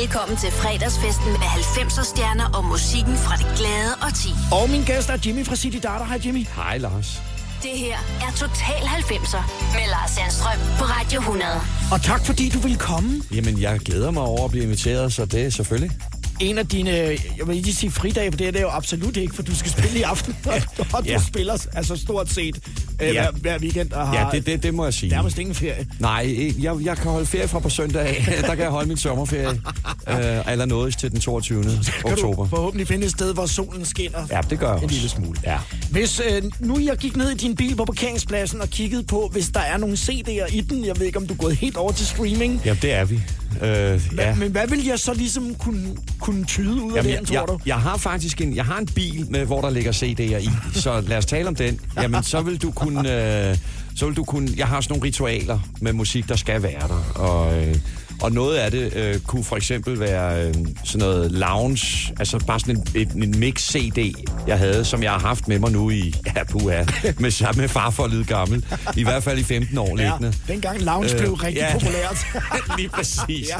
Velkommen til fredagsfesten med 90'er stjerner og musikken fra det glade og ti. Og min gæst er Jimmy fra City Data. Hej Jimmy. Hej Lars. Det her er Total 90'er med Lars Sandstrøm på Radio 100. Og tak fordi du vil komme. Jamen, jeg glæder mig over at blive inviteret, så det er selvfølgelig. En af dine, jeg vil ikke sige fridage, for det er det jo absolut ikke, for du skal spille i aften. og du Ja. spiller altså stort set øh, Ja. hver, hver weekend og har Ja, det, det, det må jeg sige. nærmest ingen ferie. Nej, jeg, jeg kan holde ferie fra på søndag. af. Der kan jeg holde min sommerferie. øh, eller noget til den 22. Kan oktober. du forhåbentlig finde et sted, hvor solen skinner. Ja, det gør jeg En lille smule. Ja. Hvis øh, nu jeg gik ned i din bil på parkeringspladsen og kiggede på, hvis der er nogle CD'er i den, jeg ved ikke, om du er gået helt over til streaming, Jamen, det er vi. Øh, ja. men hvad vil jeg så ligesom kunne, kunne tyde ud af Jamen, det, tror jeg, du? jeg, jeg har faktisk en, jeg har en bil, med, hvor der ligger CD'er i, så lad os tale om den. Jamen, så vil du kunne... Øh, så vil du kunne... Jeg har sådan nogle ritualer med musik, der skal være der. Og, øh, og noget af det øh, kunne for eksempel være øh, sådan noget lounge, altså bare sådan en, en, en mix-CD, jeg havde, som jeg har haft med mig nu i, ja, puha, med, med far for at lyde gammel. I hvert fald i 15 år Ja, liggende. dengang lounge blev rigtig populært. Lige præcis. Ja.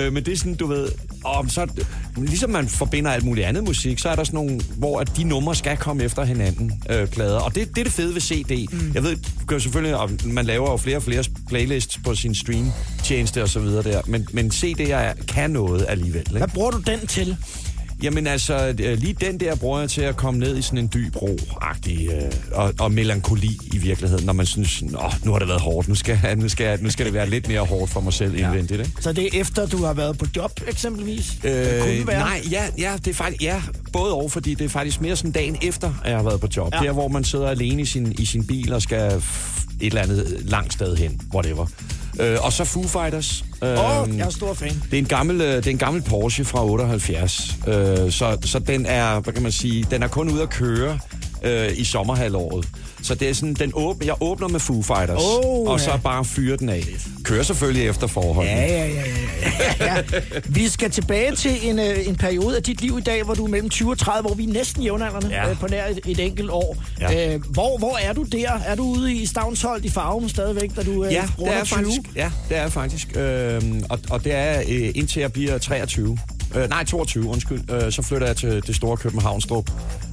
ja. øh, men det er sådan, du ved, om så, ligesom man forbinder alt muligt andet musik, så er der sådan nogle, hvor at de numre skal komme efter hinanden, øh, plader. Og det, det er det fede ved CD. Mm. Jeg ved, jo selvfølgelig, og man laver jo flere og flere playlists på sin streamtjeneste og så videre der, men, men CD'er er- kan noget alligevel. Ikke? Hvad bruger du den til? Jamen altså, øh, lige den der bruger jeg til at komme ned i sådan en dyb ro-agtig, øh, og, og melankoli i virkeligheden, når man synes, Åh, nu har det været hårdt, nu skal, nu, skal, nu skal det være lidt mere hårdt for mig selv indvendigt. Ikke? Så det er efter, du har været på job, eksempelvis? det kunne være. nej, ja, ja, det er faktisk, ja, både og, fordi det er faktisk mere sådan dagen efter, at jeg har været på job. Ja. Der, hvor man sidder alene i sin, i sin bil og skal et eller andet langt sted hen, whatever. Øh, og så Foo Fighters. Åh, Øhm, oh, jeg er stor fan. det er en gammel, øh, det er en gammel Porsche fra 78, øh, så, så den er, hvad kan man sige, den er kun ude at køre øh, i sommerhalvåret. Så det er sådan, den åbner, jeg åbner med Foo Fighters, Oh, og ja. så bare fyrer den af. Kører selvfølgelig efter forholdene. Ja, ja, ja, ja, ja. Vi skal tilbage til en, øh, en periode af dit liv i dag, hvor du er mellem 20 og 30, hvor vi er næsten jævnaldrende Ja. øh, på nær et, et enkelt år. Ja. Øh, hvor, hvor er du der? Er du ude i Stavnshold i farven stadigvæk, da du øh, Ja, det er 20? faktisk. Ja, det er faktisk. Øhm, og, og det er øh, indtil jeg bliver 23. Øh, nej, 22, undskyld. Øh, så flytter jeg til det store Københavnstrup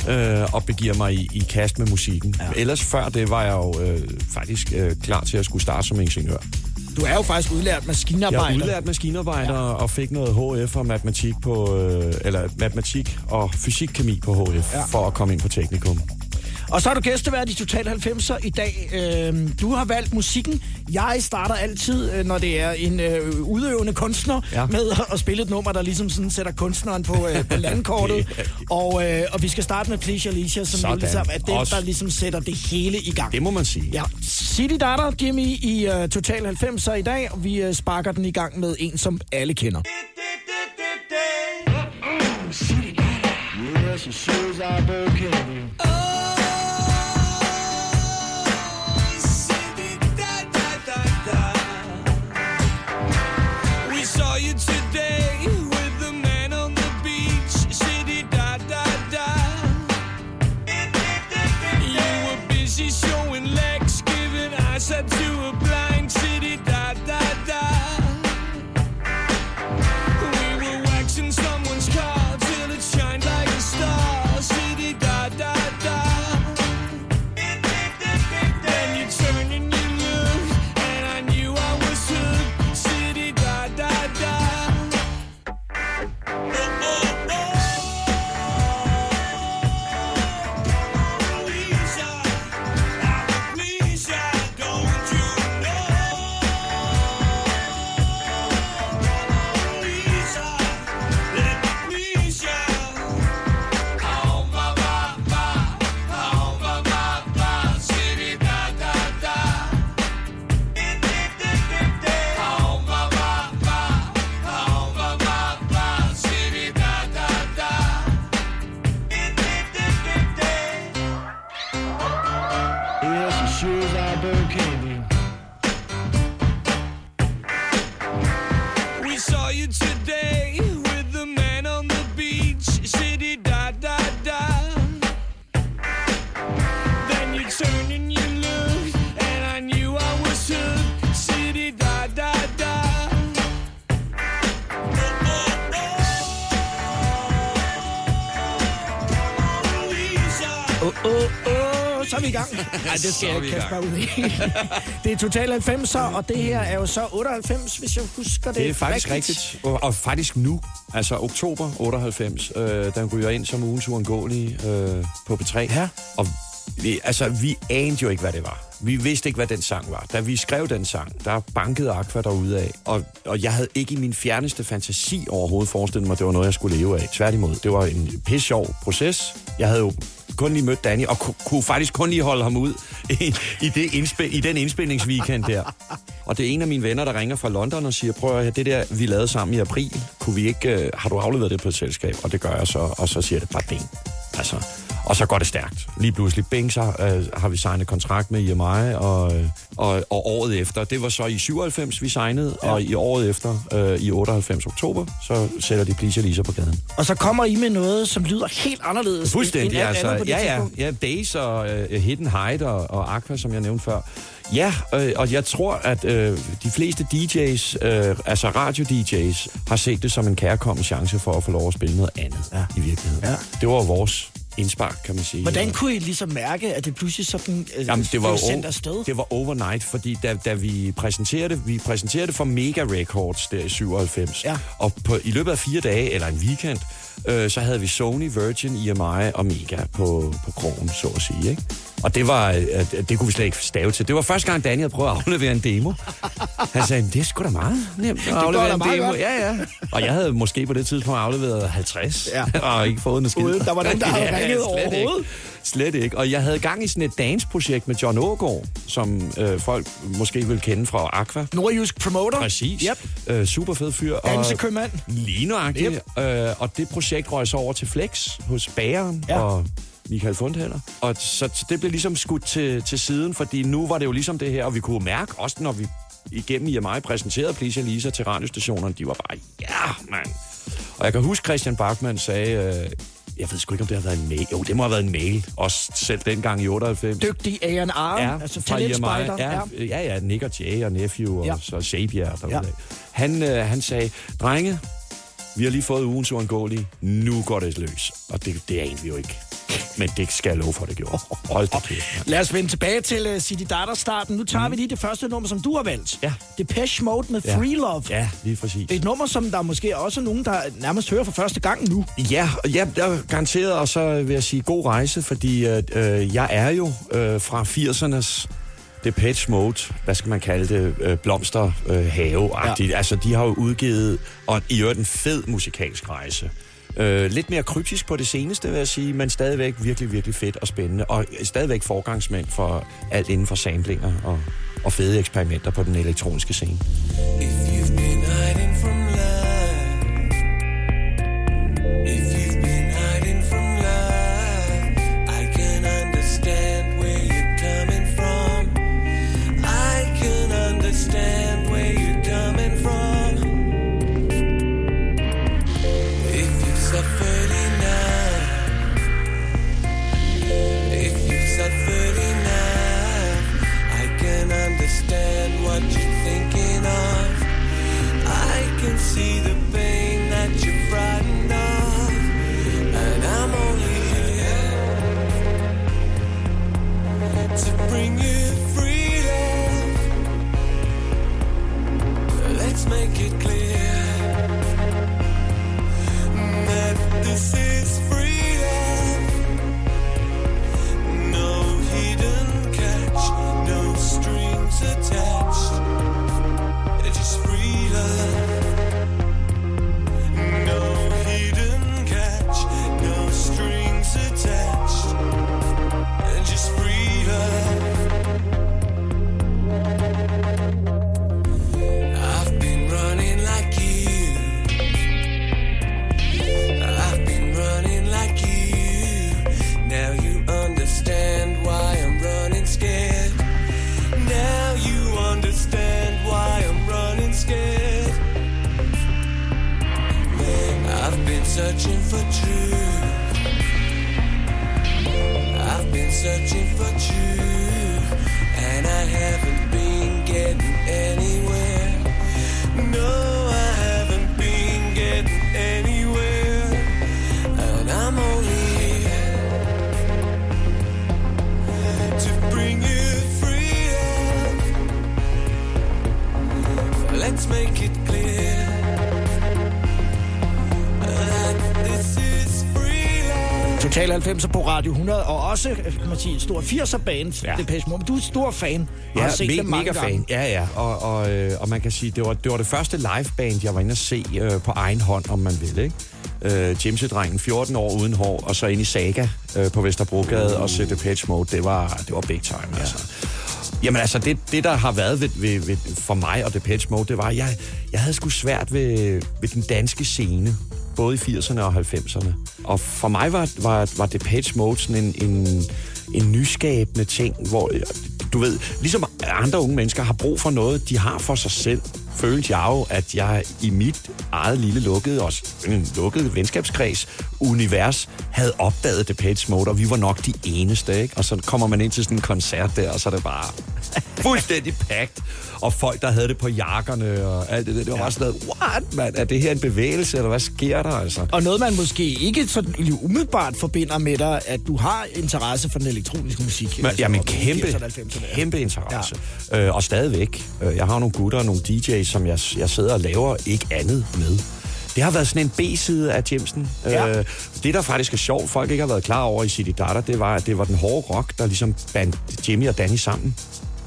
øh, og begiver mig i, i kast med musikken. Ja. Ellers før det var jeg jo øh, faktisk øh, klar til at skulle starte som ingeniør. Du er jo faktisk udlært Jeg maskinarbejder. er udlært maskinarbejder ja. og fik noget HF og matematik på, øh, eller matematik og fysik-kemi på HF ja. for at komme ind på teknikum. Og så er du gæstevært i Total 90'er i dag. Øh, du har valgt musikken. Jeg starter altid, øh, når det er en øh, udøvende kunstner, ja. Med at spille et nummer, der ligesom sådan sætter kunstneren på, øh, på landkortet. og, øh, og vi skal starte med Please Alicia, som jo Sådan. ligesom er den, Også. der ligesom sætter det hele i gang. Det må man sige. Ja, City Data, Jimmy i uh, Total 90'er i dag, og vi uh, sparker den i gang med en, som alle kender. We så er vi i gang. Nej, det skal er jeg vi ikke kaste ud i. det er Total 90'er, og det her er jo så 98, hvis jeg husker det Det er faktisk rigtigt. Og, og faktisk nu, altså oktober 98, øh, den ryger ind som ugens uangåelige øh, på P3. Ja. Og vi, altså, vi anede jo ikke, hvad det var. Vi vidste ikke, hvad den sang var. Da vi skrev den sang, der bankede Aqua derude af. Og, og jeg havde ikke i min fjerneste fantasi overhovedet forestillet mig, at det var noget, jeg skulle leve af. Tværtimod, det var en pisse sjov proces. Jeg havde jo kun lige mødt Danny, og ku- kunne faktisk kun lige holde ham ud i, i, det indspil, i den indspilningsweekend der. Og det er en af mine venner, der ringer fra London og siger, prøv at høre, det der, vi lavede sammen i april, kunne vi ikke, øh, har du afleveret det på et selskab? Og det gør jeg så, og så siger det bare ben. Altså, og så går det stærkt. Lige pludselig, bing, så øh, har vi signet kontrakt med IMI, og, øh, og, og året efter, det var så i 97, vi signede, ja. og i året efter, øh, i 98 oktober, så sætter de Please Lisa på gaden. Og så kommer I med noget, som lyder helt anderledes end, Fuldstændig, end alt altså. andet på det Ja, ja, ja. Days og uh, Hidden Height og, og Aqua, som jeg nævnte før. Ja, øh, og jeg tror, at øh, de fleste DJ's, øh, altså radio-DJ's, har set det som en kærkommen chance for at få lov at spille noget andet ja. i virkeligheden. Ja. Det var vores indspark, kan man sige. Hvordan kunne I ligesom mærke, at det pludselig sådan øh, Jamen, det var, jo sendt afsted? det var overnight, fordi da, da vi præsenterede det, vi præsenterede det for Mega Records der i 97, Ja. og på, i løbet af fire dage, eller en weekend, øh, så havde vi Sony, Virgin, EMI og Mega på, på krogen, så at sige, ikke? Og det var, øh, det kunne vi slet ikke stave til. Det var første gang, Daniel prøvet at aflevere en demo. Han sagde, det er sgu da meget nemt at aflevere en demo. godt. Ja, ja. Og jeg havde måske på det tidspunkt afleveret 50, Ja. og ikke fået en skid. Uden der var nogen, der havde ringet slet overhovedet. Ikke. Slet ikke. Og jeg havde gang i sådan et dance-projekt med John Ågaard, som øh, folk måske vil kende fra Aqua. Nordjysk promoter. Præcis. Yep. Øh, super fed fyr. Og Dansekøbmand. lige nøjagtigt. Yep. Øh, og det projekt røg så over til Flex hos Bageren Ja. og Michael Fundheller. Og så, så det blev ligesom skudt til, til siden, fordi nu var det jo ligesom det her, og vi kunne mærke, også når vi igennem IMI præsenterede Please Lisa til radiostationerne, de var bare, ja, mand. Og jeg kan huske, Christian Bachmann sagde, øh, jeg ved sgu ikke, om det har været en mail. Jo, det må have været en mail. Også selv dengang i 98. Dygtig A&R, Ja, altså talentspejder. Ja, ja, ja, Nick og Jay og Nephew og Ja. så Sabia derude. Ja. Han, øh, han sagde, drenge, vi har lige fået ugens uangåelige. Nu går det løs. Og det, det er vi jo ikke. Men det skal jeg love for, det gjorde. Hold da kæft. Lad os vende tilbage til uh, City Data-starten. Nu tager mm. vi lige det første nummer, som du har valgt. Ja. Depeche Mode med Ja. Free Love. Ja, lige præcis. Et nummer, som der måske også er nogen, der nærmest hører for første gang nu. Ja, ja, jeg er garanteret, og så vil jeg sige god rejse, fordi øh, jeg er jo øh, fra 80'ernes Depeche Mode, hvad skal man kalde det, øh, blomster øh, ja. Altså, de har jo udgivet, og i øvrigt en fed musikalsk rejse. Øh, lidt mere kryptisk på det seneste, vil jeg sige, men stadigvæk virkelig, virkelig fedt og spændende, og øh, stadigvæk forgangsmænd for alt inden for samplinger og, og fede eksperimenter på den elektroniske scene. If you've been hiding from love, if you've searching for truth. I've been searching Total 90 på Radio 100, og også, øh, kan man sige, en stor 80'er band, ja. Ja. Depeche Mode. Du er en stor fan, og har set me- dem mange mega gange. fan. Ja, ja. Og, og, øh, og man kan sige, det var, det var det første liveband, jeg var inde at se øh, på egen hånd, om man vil, ikke? Øh, Jimsy-drengen, 14 år uden hår, og så ind i Saga øh, på Vesterbrogade og se Depeche Mode. Det var, det var big time, ja. altså. Jamen altså, det, det der har været ved, ved, ved, for mig og Depeche Mode, det var, at jeg, jeg havde sgu svært ved, ved den danske scene, både i 80'erne og 90'erne. Og for mig var, var, var Depeche Mode sådan en, en, en nyskabende ting, hvor, du ved, ligesom andre unge mennesker har brug for noget, de har for sig selv, følte jeg jo, at jeg i mit eget lille lukkede, også en lukket venskabskreds, univers, havde opdaget Depeche Mode, og vi var nok de eneste, ikke? Og så kommer man ind til sådan en koncert der, og så er det bare fuldstændig packed. Og folk, der havde det på jakkerne og alt det der, det var bare sådan noget, what, mand? Er det her en bevægelse, eller hvad sker der, altså? Og noget, man måske ikke sådan umiddelbart forbinder med dig, at du har interesse for den elektroniske musik. Men, altså, jamen, kæmpe, 80'erne og 90'erne. kæmpe interesse. Ja. Øh, og stadigvæk. Øh, Jeg har nogle gutter og nogle DJ's, som jeg, jeg sidder og laver ikke andet med. Det har været sådan en B-side af Jimsen. Ja. Øh, det, der faktisk er sjovt, folk ikke har været klar over i City Data, det var, at det var den hårde rock, der ligesom bandt Jimmy og Danny sammen.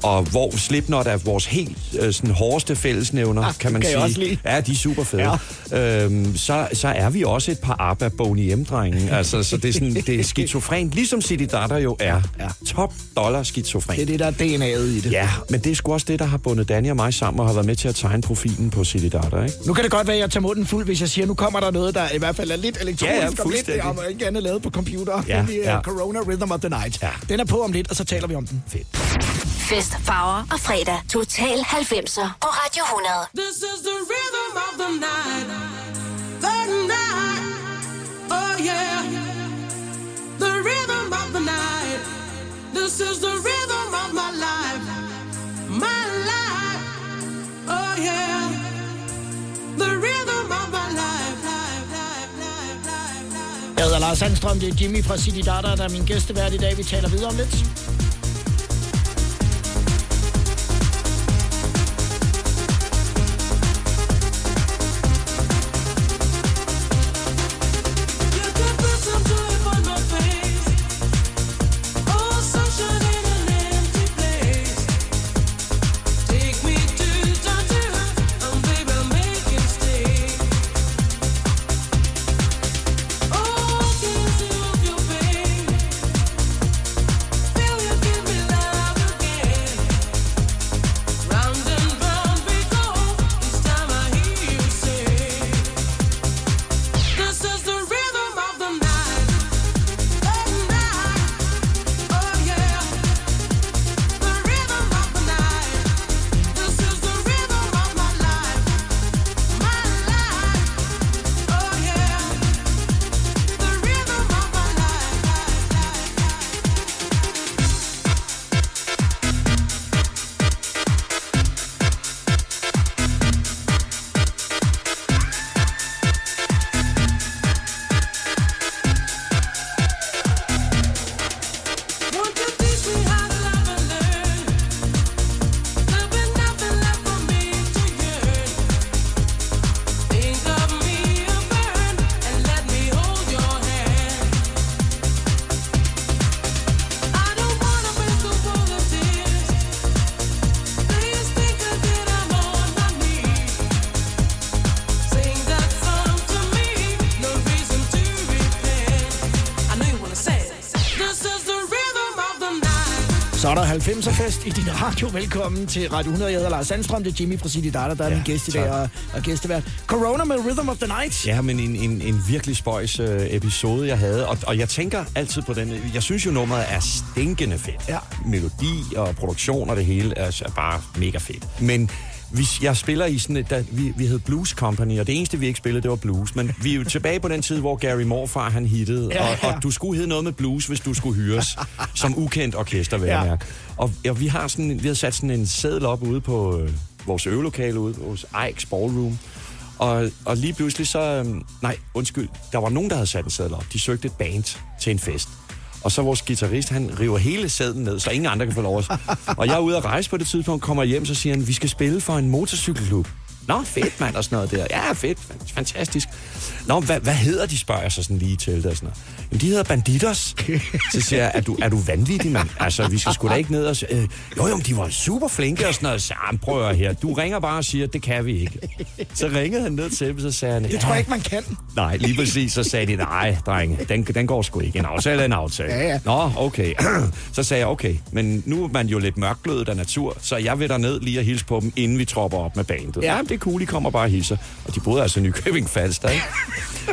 Og hvor Slipknot er vores helt øh, sådan, hårdeste fællesnævner, Ah, kan man kan sige. også lide. Ja, de er super fede. Ja. Øhm, så, så er vi også et par ABBA Boney M-drenge. Altså, så det er, sådan, det er skizofrent, ligesom City Data jo er. Ja. Top dollar skizofren. Det er det, der er DNA'et i det. Ja, men det er sgu også det, der har bundet Danny og mig sammen og har været med til at tegne profilen på City Data, ikke? Nu kan det godt være, at jeg tager munden fuld, hvis jeg siger, nu kommer der noget, der i hvert fald er lidt elektronisk Ja, ja, og lidt fuldstændig. om ikke andet lavet på computer. Ja, det er ja. Corona Rhythm of the Night. Ja. Den er på om lidt, og så taler vi om den. Fedt. Fest, farver og fredag. Total 90'er på Radio 100. This is the rhythm of the night. The night. Oh yeah. The rhythm of the night. This is the rhythm of my life. My life. Oh yeah. The rhythm of my life. life, life, life, life, life. Jeg hedder Lars Sandstrøm, det er Jimmy fra City Data, der er min gæstevært i dag. Vi taler videre om lidt. 90'er-fest i din radio. Velkommen til Radio 100. Jeg hedder Lars Sandstrøm, det er Jimmy fra City Data, der er Ja, min gæst i dag og, og gæstevært. Corona med Rhythm of the Night. Ja, men en, en, en virkelig spøjs øh, episode, jeg havde. Og, og jeg tænker altid på den. Jeg synes jo, nummeret er stinkende fedt. Ja. Melodi og produktion og det hele er, er bare mega fedt. Men hvis jeg spiller i sådan et, der, vi, vi hed Blues Company, og det eneste, vi ikke spillede, det var blues. Men vi er jo tilbage på den tid, hvor Gary Morfar, han hittede, Ja, og, ja. og du skulle hedde noget med blues, hvis du skulle hyres som ukendt orkester, vil jeg Ja. mærke. Og, og vi har sådan, vi har sat sådan en seddel op ude på øh, vores øvelokale ude hos Ike's Ballroom. Og, og lige pludselig så... øhm, Nej, undskyld. Der var nogen, der havde sat en seddel op. De søgte et band til en fest. Og så vores guitarist, han river hele sæden ned, så ingen andre kan få lov at... Og jeg er ude at rejse på det tidspunkt, kommer hjem, så siger han, vi skal spille for en motorcykelklub. Nå, fedt, mand, og sådan noget der. Ja, fedt, fantastisk. Nå, hvad, hvad hedder de, spørger jeg så sådan lige til det og sådan noget. Jamen, de hedder Banditos. Så siger jeg, er du, er du vanvittig, mand? Altså, vi skal sgu da ikke ned og... Øh, jo, jo, de var super flinke og sådan noget. Så, jamen, prøv at her. Du ringer bare og siger, det kan vi ikke. Så ringede han ned til dem, så sagde han... Det tror jeg ikke, man kan. Nej, lige præcis. Så sagde de, nej, drenge, den, den går sgu ikke. En aftale er en aftale. Ja, ja. Nå, okay. så sagde jeg, okay, men nu er man jo lidt mørkglødet af natur, så jeg vil ned lige og hilse på dem, inden vi tropper op med bandet. Ja. Det cool, I kommer bare og hilser. Og de boede altså i Nykøbing Falster, ikke?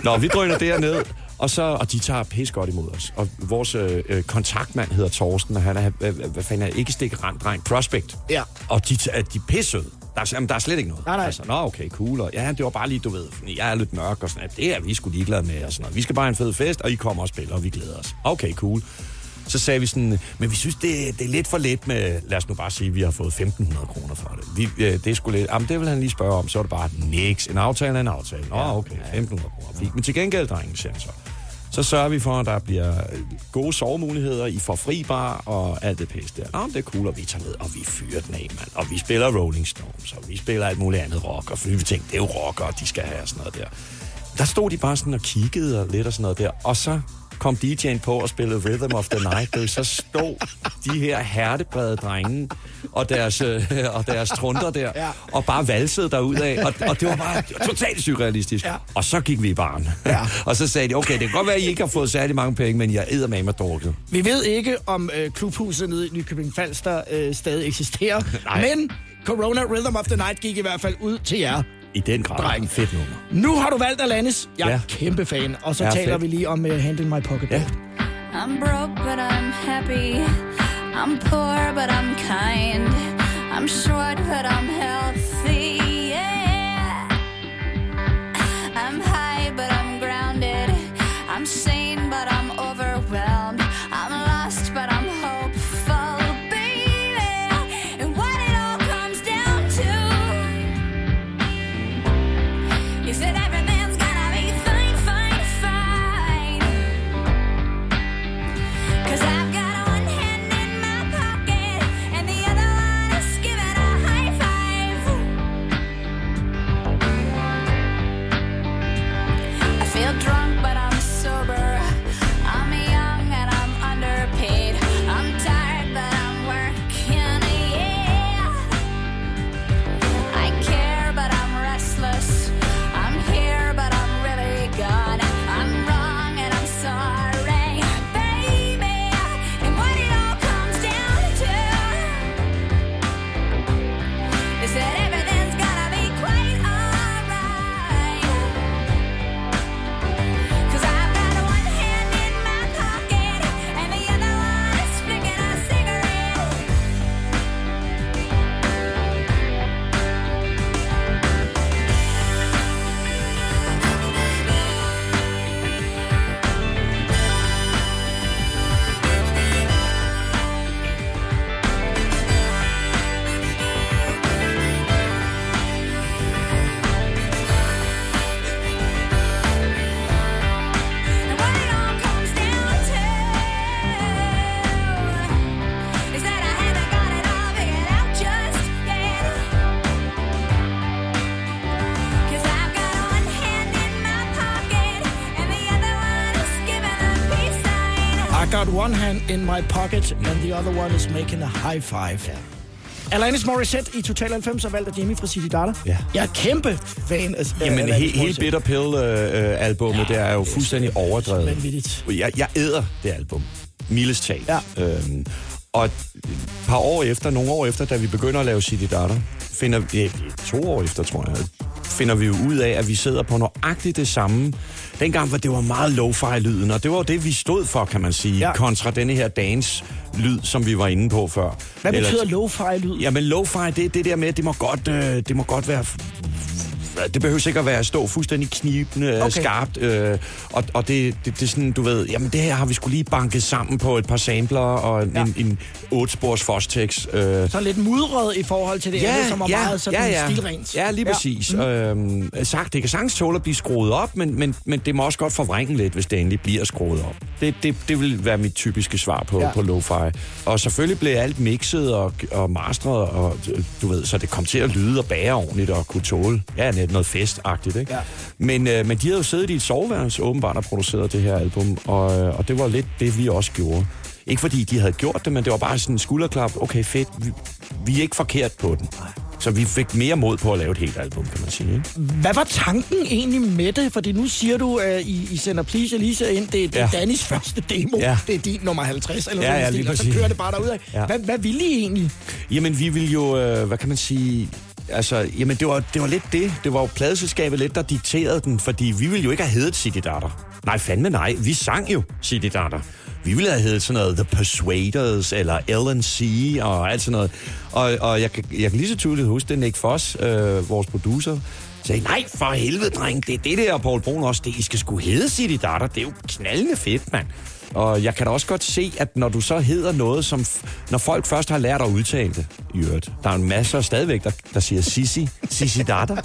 Nå, vi drøner derned, og, så, og de tager pis godt imod os. Og vores øh, øh, kontaktmand hedder Torsten, og han er, hvad, hvad fanden er ikke stik rent dreng, prospect. Ja. Og de, t- de er pissede. Der er, jamen, der er slet ikke noget. Nej, nej. Altså, Nå, okay, cool. Og, ja, det var bare lige, du ved, jeg er lidt mørk og sådan noget. Det er vi sgu ligeglade med og sådan noget. Vi skal bare have en fed fest, og I kommer og spiller, og vi glæder os. Okay, cool. Så sagde vi sådan, men vi synes, det, det er lidt for lidt med, lad os nu bare sige, at vi har fået 1.500 kroner for det. Vi, øh, det er sgu lidt, jamen det vil han lige spørge om, så er det bare, niks, en aftale er en aftale. Nå, okay, 1.500 kroner. Fint. Men til gengæld, drenge, siger han så. Så sørger vi for, at der bliver øh, gode sovemuligheder, I får fri bar og alt det pisse der. Nå, det er cool, og vi tager ned, og vi fyrer den af, mand. Og vi spiller Rolling Stones, og vi spiller alt muligt andet rock, og vi tænkte, det er jo rockere, de skal have og sådan noget der. Der stod de bare sådan og kiggede og lidt og sådan noget der, og så kom DJ'en på og spillede Rhythm of the Night, du, så stod de her hertebrede drenge og deres, øh, og deres trunder der, Ja. og bare valsede derudad, og, og det var bare totalt surrealistisk. Ja. Og så gik vi i baren. Ja. og så sagde de, okay, det kan godt være, at I ikke har fået særlig mange penge, men jeg æder med mig drukket. Vi ved ikke, om øh, klubhuset nede i Nykøbing Falster øh, stadig eksisterer. Men Corona Rhythm of the Night gik i hvert fald ud til jer. I den grad. Dreng. Fedt nummer. Nu har du valgt Alanis. Jeg er Ja. kæmpe fan. Og så Ja, taler fedt. vi lige om uh, Hand in My Pocket. Ja. I'm broke, but I'm happy. I'm poor, but I'm kind. I'm short, but I'm one hand in my pocket, and the other one is making a high five. Alanis Morissette i Total 90 har valgt af Jimmy fra City Data. Ja. Jeg er kæmpe fan af Jamen, Alanis he, hele. Bitter Pill-albummet, det er jo fuldstændig overdrevet. vanvittigt. Jeg, jeg æder det album. Miles talt. Ja. Øhm, og et par år efter, nogle år efter, da vi begynder at lave City Data, finder vi, ja, to år efter, tror jeg, finder vi jo ud af, at vi sidder på nøjagtigt det samme. Dengang var det var meget lo-fi-lyden, og det var jo det, vi stod for, kan man sige, Ja. kontra denne her dance-lyd, som vi var inde på før. Hvad Eller- betyder lo-fi-lyd? Ja, men lo-fi, det er det der med, at det må godt, øh, det må godt være det behøver ikke at være at stå fuldstændig knibende Okay. okay. skarpt. Øh, og og det, det, det er sådan, du ved, jamen det her har vi skulle lige banket sammen på et par sampler og en, Ja. ja. en, en 8-spors Fostex. Øh, Så lidt mudret i forhold til det andet, som var meget sådan ja, ja. stilrent. Ja, lige præcis. Mm. Øhm, sagt, det kan sagtens tåle at blive skruet op, men, men, men det må også godt forvrænge lidt, hvis det endelig bliver skruet op. Det, det, det vil være mit typiske svar på, Ja. ja. på lo-fi. Og selvfølgelig blev alt mixet og, og mastret, og du ved, så det kom til at lyde og bære ordentligt og kunne tåle ja, net noget festagtigt. Ikke? Ja. Men, øh, men de havde jo siddet i et soveværelse åbenbart og produceret det her album, og, øh, og det var lidt det, vi også gjorde. Ikke fordi de havde gjort det, men det var bare sådan en skulderklap. Okay, fedt. Vi, vi er ikke forkert på den. Så vi fik mere mod på at lave et helt album, kan man sige. Ikke? Hvad var tanken egentlig med det? Fordi nu siger du, at I, I sender Please Elisa ind. Det, det er Ja. Dannys første demo. Ja. Det er din nummer 50, eller Ja, sådan ja, stil, og så kører det bare derudad. Ja. Hvad, hvad ville I egentlig? Jamen, vi ville jo, øh, hvad kan man sige... Altså, jamen, det var, det var lidt det. Det var jo pladeselskabet lidt, der dikterede den, fordi vi ville jo ikke have heddet City Datter. Nej, fandme nej. Vi sang jo City Datter. Vi ville have heddet sådan noget The Persuaders, eller LNC, og alt sådan noget. Og, og jeg, jeg kan lige så tydeligt huske det, Nick Foss, øh, vores producer, sagde, nej, for helvede, dreng, det er det der, Paul Brun også, det I skal sgu hedde City Datter. Det er jo knaldende fedt, mand. Og jeg kan da også godt se, at når du så hedder noget, som... Når folk først har lært at udtale det, i øvrigt. Der er en masse stadigvæk, der, der siger Sissi, Sissi Datter.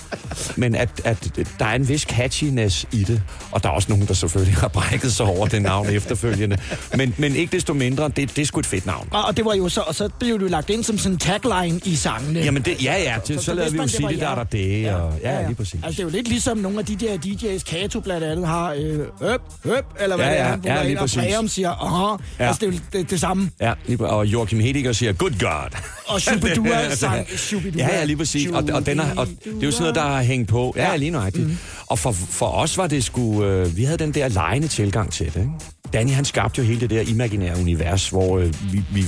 Men at, at der er en vis catchiness i det. Og der er også nogen, der selvfølgelig har brækket sig over det navn efterfølgende. Men, men ikke desto mindre, det, det er sgu et fedt navn. Og, og det var jo så, og så blev det jo lagt ind som sådan en tagline i sangene. Jamen, det, ja, ja, til, så, så, lavede vi jo City det var Datter jer. det. Og, ja, ja, lige præcis. Altså, det er jo lidt ligesom nogle af de der DJ's, Kato blandt andet har, øh, høp, høp, eller hvad Ja, det er, ja, han ja, ja, lige præcis. Præum siger, aha, ja. Altså, det er det, det samme. Ja, lige, og Joachim Hediger siger, good God. Og Shubidua sang Shubidua. Ja, ja, lige præcis. Og, og, den er, og det er jo sådan noget, der har hængt på. Ja. lige nøjagtigt. Mm. Og for, for os var det sgu... Øh, vi havde den der lejende tilgang til det, ikke? Danny, han skabte jo hele det der imaginære univers, hvor øh, vi... vi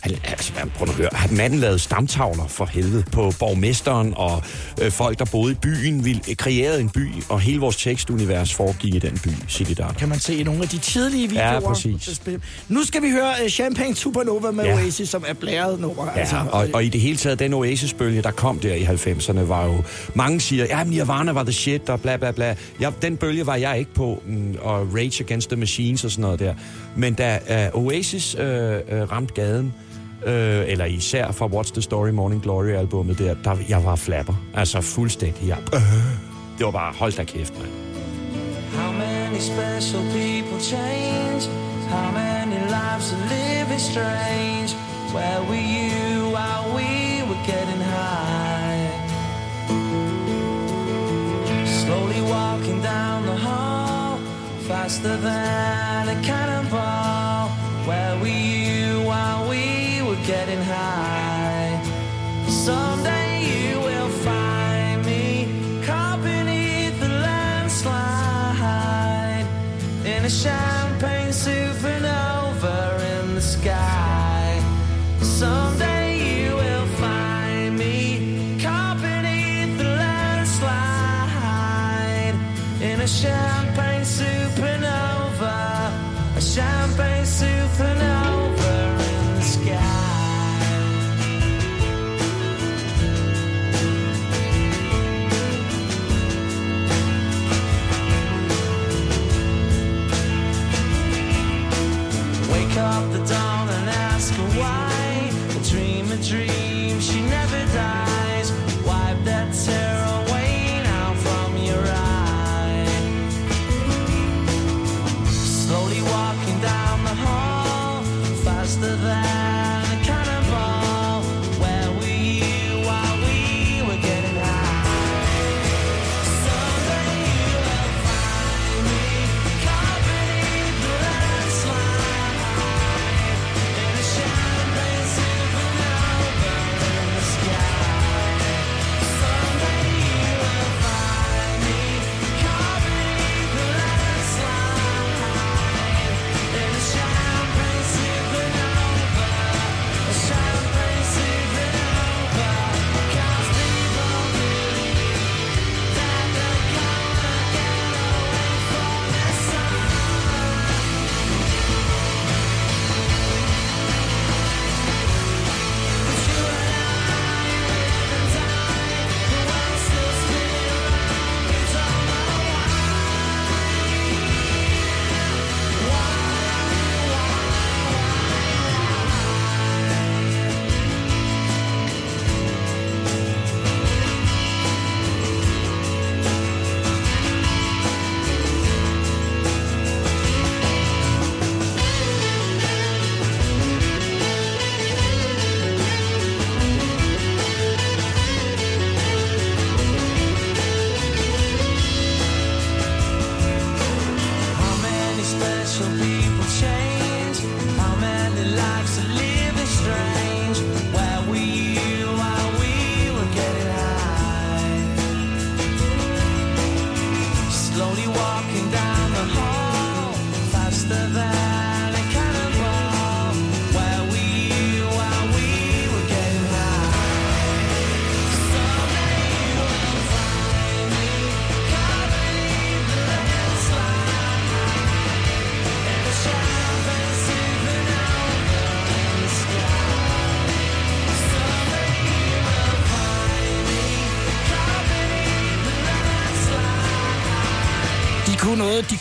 han, altså, man, prøv at høre. Han, manden lavede stamtavler for helvede på borgmesteren og øh, folk, der boede i byen. Vi kreerede en by, og hele vores tekstunivers foregik i den by, City Data. Kan man se nogle af de tidlige videoer. Ja, præcis. spil- Nu skal vi høre uh, Champagne Supernova med Ja. Oasis, som er blæret nummer. altså. Ja, og, og i det hele taget, den Oasis-bølge, der kom der i 90'erne, var jo... Mange siger, ja, Nirvana var the shit, og bla bla bla. Ja, den bølge var jeg ikke på, mm, og Rage Against the Machines og sådan noget der. Men da uh, Oasis øh, øh, uh, uh, ramte gaden, uh, eller især fra What's the Story Morning Glory-albummet der, der, jeg var flapper. Altså fuldstændig. Jeg, øh, det var bare, hold da kæft, mand. How many special people change? How many lives are living strange? Where were you while we were getting faster than a cannonball. Where were you while we were getting high? Someday you will find me caught beneath the landslide in a champagne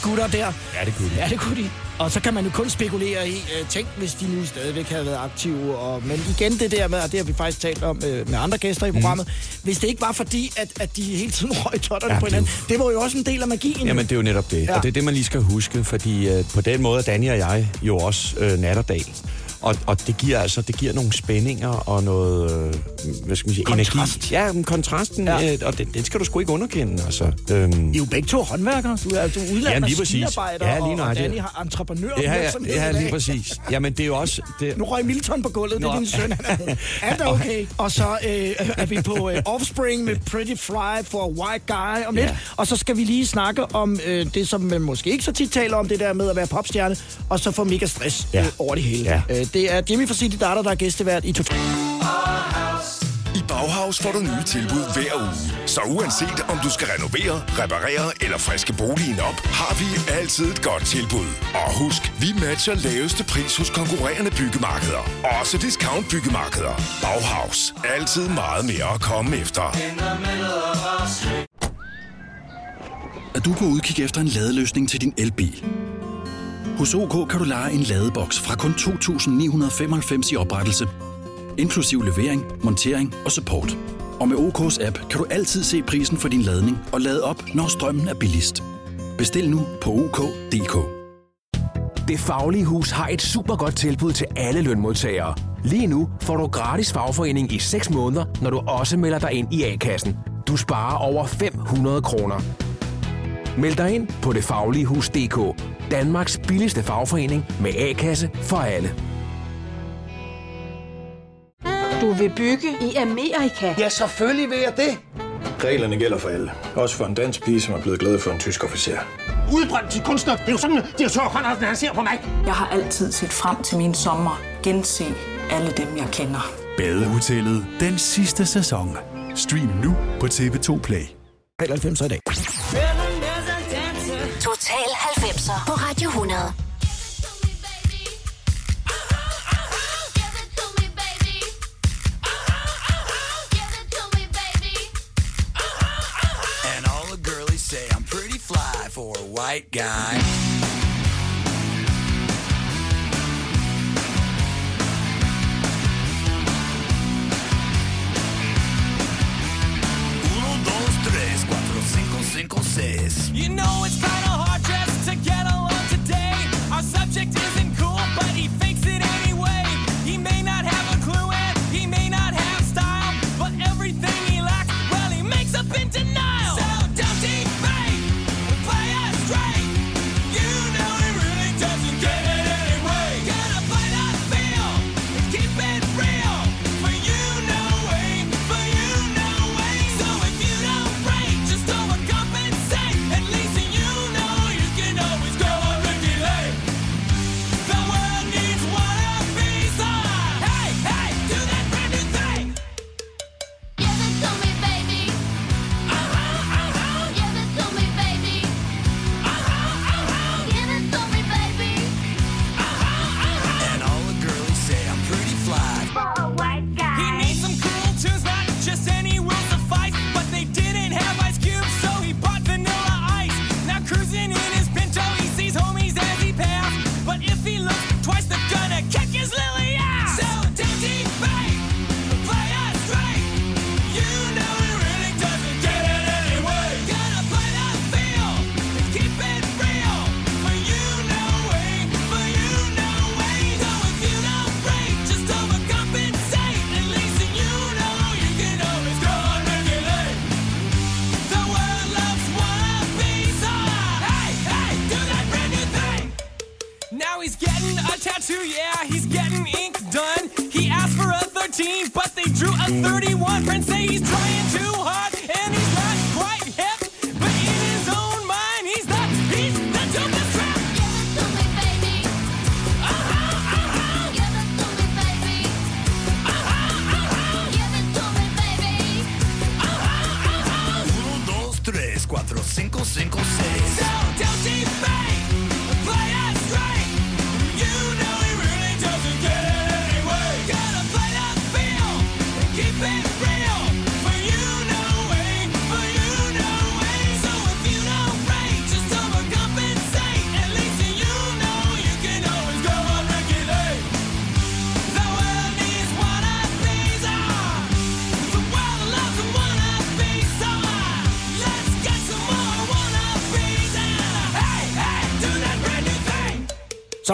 gutter der. Ja, det kunne de. Ja, det kunne de. Og så kan man jo kun spekulere i, øh, tænk hvis de nu stadigvæk havde været aktive. Og, men igen det der med, og det har vi faktisk talt om øh, med andre gæster i programmet, mm. hvis det ikke var fordi, at, at de hele tiden røg totterne Ja, på det hinanden, det var jo også en del af magien. Jamen, det er jo netop det. Ja. Ja. Og det er det, man lige skal huske, fordi øh, på den måde er Danny og jeg jo også øh, nat og dag. Og, og det giver altså det giver nogle spændinger og noget, øh, hvad skal man sige, Kontrast. energi. Ja, men kontrasten, Ja. ja. Øh, og den, den skal du sgu ikke underkende. Altså, øhm, I er jo begge to håndværkere. Du er, du er udlandet Jamen, lige af præcis. Ja, lige og, og. Danny har entreprenør. ja, ja, ja, lige præcis. Jamen, det er jo også... Det, Nu røg Milton på gulvet, det er Nå. din søn. Han er, er det okay? Og så øh, er vi på øh, Offspring med Pretty Fly for White Guy om lidt. Ja. Og så skal vi lige snakke om øh, det, som man måske ikke så tit taler om, det der med at være popstjerne, og så få mega stress Ja. øh, over det hele. Ja. Øh, det er Jimmy fra City Data, der er gæstevært i Total. I Bauhaus får du nye tilbud hver uge. Så uanset om du skal renovere, reparere eller friske boligen op, har vi altid et godt tilbud. Og husk, vi matcher laveste pris hos konkurrerende byggemarkeder. Også discount byggemarkeder. Bauhaus. Altid meget mere at komme efter. Er du på udkig efter en ladeløsning til din elbil? Hos OK kan du lege en ladeboks fra kun 2.995 i oprettelse, inklusiv levering, montering og support. Og med OK's app kan du altid se prisen for din ladning og lade op, når strømmen er billigst. Bestil nu på OK.dk. Det Faglige Hus har et super godt tilbud til alle lønmodtagere. Lige nu får du gratis fagforening i 6 måneder, når du også melder dig ind i A-kassen. Du sparer over 500 kroner. Meld dig ind på detfagligehus.dk. Danmarks billigste fagforening med A-kasse for alle. Du vil bygge i Amerika? Ja, selvfølgelig vil jeg det. Reglerne gælder for alle. Også for en dansk pige, som er blevet glad for en tysk officer. Udbrændt til kunstner. Det er jo sådan, at direktør Conradsen, han ser på mig. Jeg har altid set frem til min sommer. Gense alle dem, jeg kender. Badehotellet den sidste sæson. Stream nu på TV2 Play. 90 i dag. Radio 100. And all the girlies say I'm pretty fly for a white guy. Uno, dos, tres, cuatro, cinco, cinco, seis. You know it's kinda hard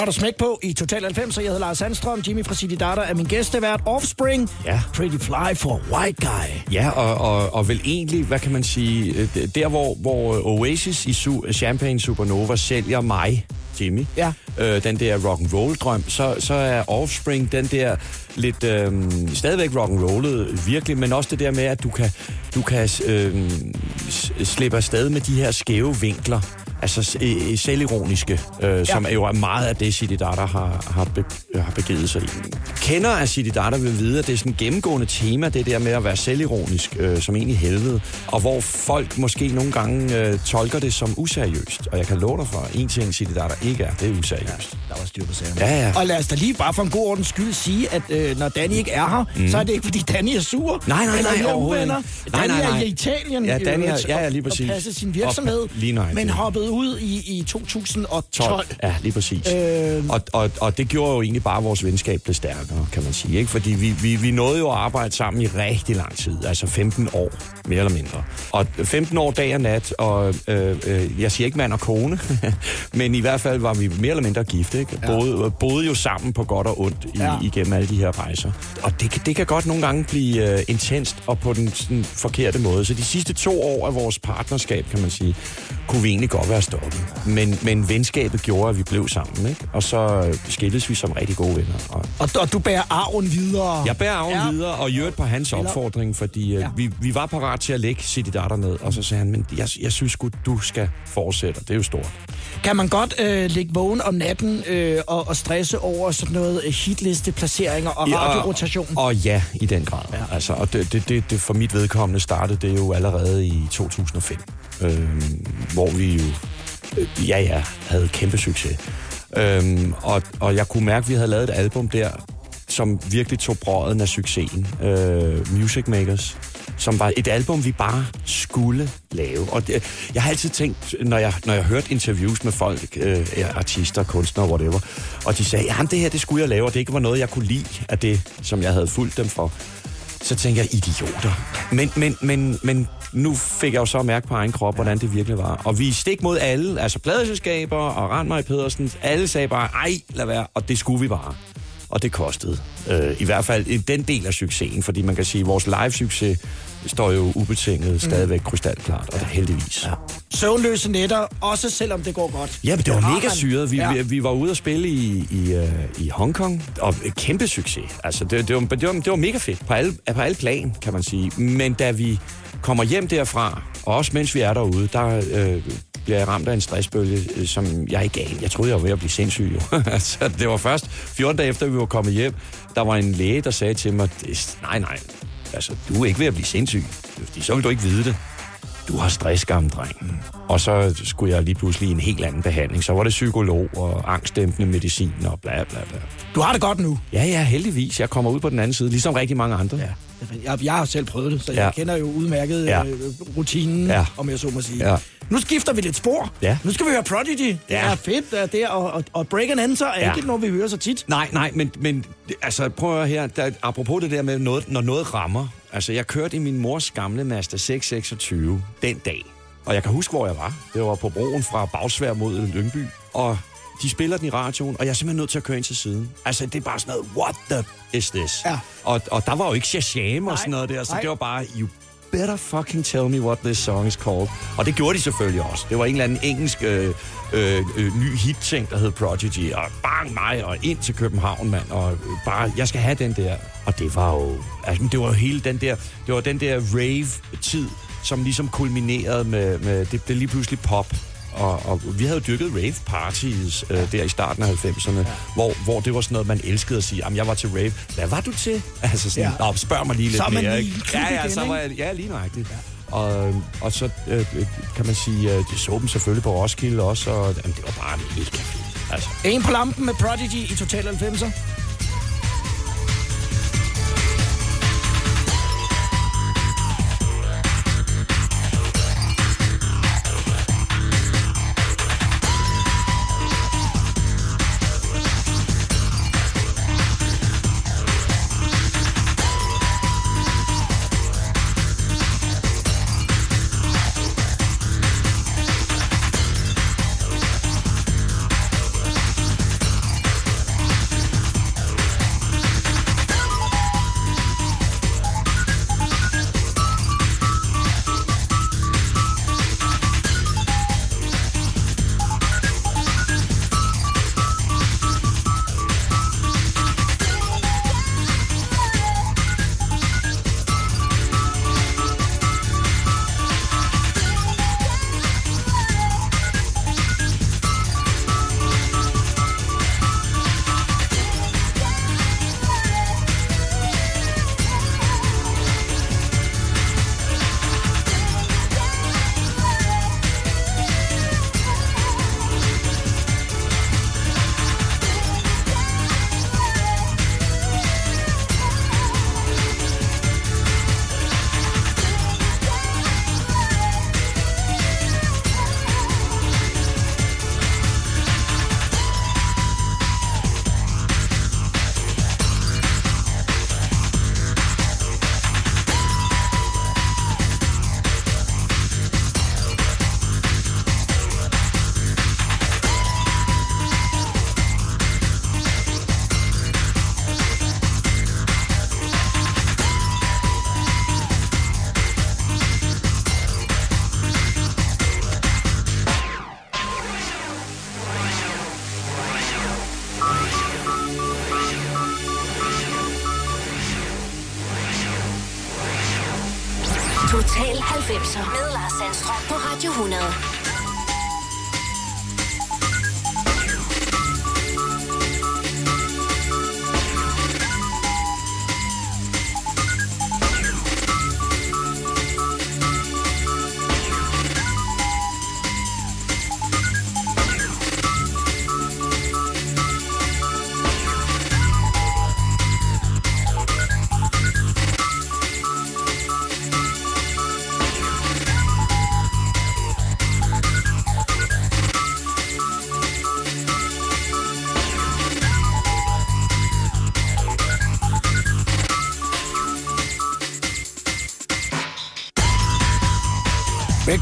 Er der smæk på i Total 90, så jeg hedder Lars Sandstrøm. Jimmy fra City Data er min gæstevært. Offspring. Ja. Pretty Fly for White Guy. Ja, og, og, og vel egentlig, hvad kan man sige, øh, der hvor, hvor Oasis i Su- Champagne Supernova sælger mig, Jimmy, Ja. øh, den der rock and roll drøm, så, så er Offspring den der lidt øh, stadigvæk rock and rollet virkelig, men også det der med, at du kan, du kan øh, slippe afsted med de her skæve vinkler, altså øh, selvironiske, øh, som jo er meget af det, City Data har, har, be, har begivet sig i. Kender af City Data vil vide, at det er sådan et gennemgående tema, det der med at være selvironisk, øh, som egentlig helvede, og hvor folk måske nogle gange øh, tolker det som useriøst. Og jeg kan love dig for, at en ting City Data ikke er, det er useriøst. Der var styr på sagerne. Ja, ja. Og lad os da lige bare for en god ordens skyld sige, at øh, når Danny ikke er her, mm. så er det ikke, fordi Danny er sur. Nej, nej, eller nej, er overhovedet. Nej, Danny nej, nej. er i Italien. Ja, i Danny er- øvrigt, ja, ja, lige præcis. Og passe sin virksomhed. Og- lige nøjagtigt. men hoppede ud i, i 2012. 12. Ja, lige præcis. Øh, Og, og, og det gjorde jo egentlig bare, at vores venskab blev stærkere, kan man sige. Ikke? Fordi vi, vi, vi nåede jo at arbejde sammen i rigtig lang tid, altså 15 år, mere eller mindre. Og 15 år dag og nat, og øh, øh, jeg siger ikke mand og kone, men i hvert fald var vi mere eller mindre gift. Ikke? Ja. Boede, boede jo sammen på godt og ondt i, Ja. igennem alle de her rejser. Og det, det kan godt nogle gange blive øh, intenst og på den sådan, forkerte måde. Så de sidste to år af vores partnerskab, kan man sige, kunne vi egentlig godt være stoppet. Men, men venskabet gjorde, at vi blev sammen. Ikke? Og så øh, skilles vi som rigtig gode venner. Og og, og du bærer arven videre. jeg bærer arven Ja. videre, og i øvrigt på hans Eller- opfordring, fordi øh, Ja. vi, vi var parat til at lægge City Data ned, og så sagde han, men jeg, jeg synes sgu, du skal fortsætte, det er jo stort. Kan man godt øh, ligge vågen om natten øh, og, og stresse over sådan noget øh, hitliste placeringer og Ja, radiorotation? Og, og ja, i den grad. Ja. Altså, og det, det, det, det, for mit vedkommende startede det jo allerede i 2005, øh, hvor vi jo, øh, ja ja, havde kæmpe succes. Øhm, og, og jeg kunne mærke, at vi havde lavet et album der, som virkelig tog brøden af succesen. Øh, Music Makers. Som var et album, vi bare skulle lave. Og det, jeg har altid tænkt, når jeg, når jeg hørte interviews med folk, øh, artister, kunstnere, whatever, og de sagde, jamen det her, det skulle jeg lave, og det ikke var noget, jeg kunne lide af det, som jeg havde fulgt dem for. Så tænker jeg, idioter. Men, men, men, men nu fik jeg jo så mærke på egen krop, hvordan det virkelig var. Og vi stik mod alle, altså pladeselskaber og Randmaj Pedersen, alle sagde bare, ej, lad være, og det skulle vi bare. Og det kostede. Øh, I hvert fald den del af succesen, fordi man kan sige, at vores live-succes står jo ubetinget stadigvæk krystalklart, og det heldigvis. Ja. Søvnløse nætter, også selvom det går godt. Ja, men det var har mega syret. Vi, Ja. ja. vi, vi var ude at spille i, i, øh, i Hongkong, og kæmpe succes. Altså, det, det, var, det, var, det var mega fedt på alle, på alle plan, kan man sige. Men da vi kommer hjem derfra, og også mens vi er derude, der øh, bliver jeg ramt af en stressbølge, øh, som jeg ikke anede. Jeg troede, jeg var ved at blive sindssyg. Jo. altså, det var først 14 dage efter, vi var kommet hjem, der var en læge, der sagde til mig, "Det- nej, nej, altså, du er ikke ved at blive sindssyg, fordi så vil du ikke vide det du har stress, gammel dreng. Og så skulle jeg lige pludselig i en helt anden behandling. Så var det psykolog og angstdæmpende medicin og bla bla bla. Du har det godt nu. Ja, ja, heldigvis. Jeg kommer ud på den anden side, ligesom rigtig mange andre. Ja. Jeg, jeg har selv prøvet det, så jeg Ja. kender jo udmærket Ja. øh, rutinen, Ja. om jeg så må sige. Ja. Nu skifter vi lidt spor. Ja. Nu skal vi høre Prodigy. Det Ja. er fedt at det, og, og, og Break and Enter er Ja. ikke noget, vi hører så tit. Nej, nej, men, men altså, prøv at her. Der, apropos det der med, noget, når noget rammer. Altså, jeg kørte i min mors gamle Mazda 626 den dag. Og jeg kan huske, hvor jeg var. Det var på broen fra Bagsvær mod Lyngby. Og de spiller den i radioen, og jeg er simpelthen nødt til at køre ind til siden. Altså, det er bare sådan noget, what the is this? Ja. Og, og der var jo ikke Shazam og sådan noget der, så nej. det var bare, you better fucking tell me what this song is called. Og det gjorde de selvfølgelig også. Det var en eller anden engelsk øh, øh, øh ny hit-ting, der hed Prodigy, og bang mig, og ind til København, mand, og øh, bare, jeg skal have den der. Og det var jo, altså, det var jo hele den der, det var den der rave-tid, som ligesom kulminerede med, med det blev lige pludselig pop. Og, og vi havde jo dyrket rave parties øh, der i starten af 90'erne, ja. hvor, hvor det var sådan noget, man elskede at sige, jamen jeg var til rave. Hvad var du til? Altså sådan, Ja. Nå, spørg mig lige lidt Så er man mere. lige ikke? Ja, ja, igen, så var jeg, ja, lige nøjagtigt. Ja. Og, og så øh, øh, kan man sige, øh, de så dem selvfølgelig på Roskilde også, og jamen, det var bare mega fedt. Altså. En på lampen med Prodigy i Total 90'er.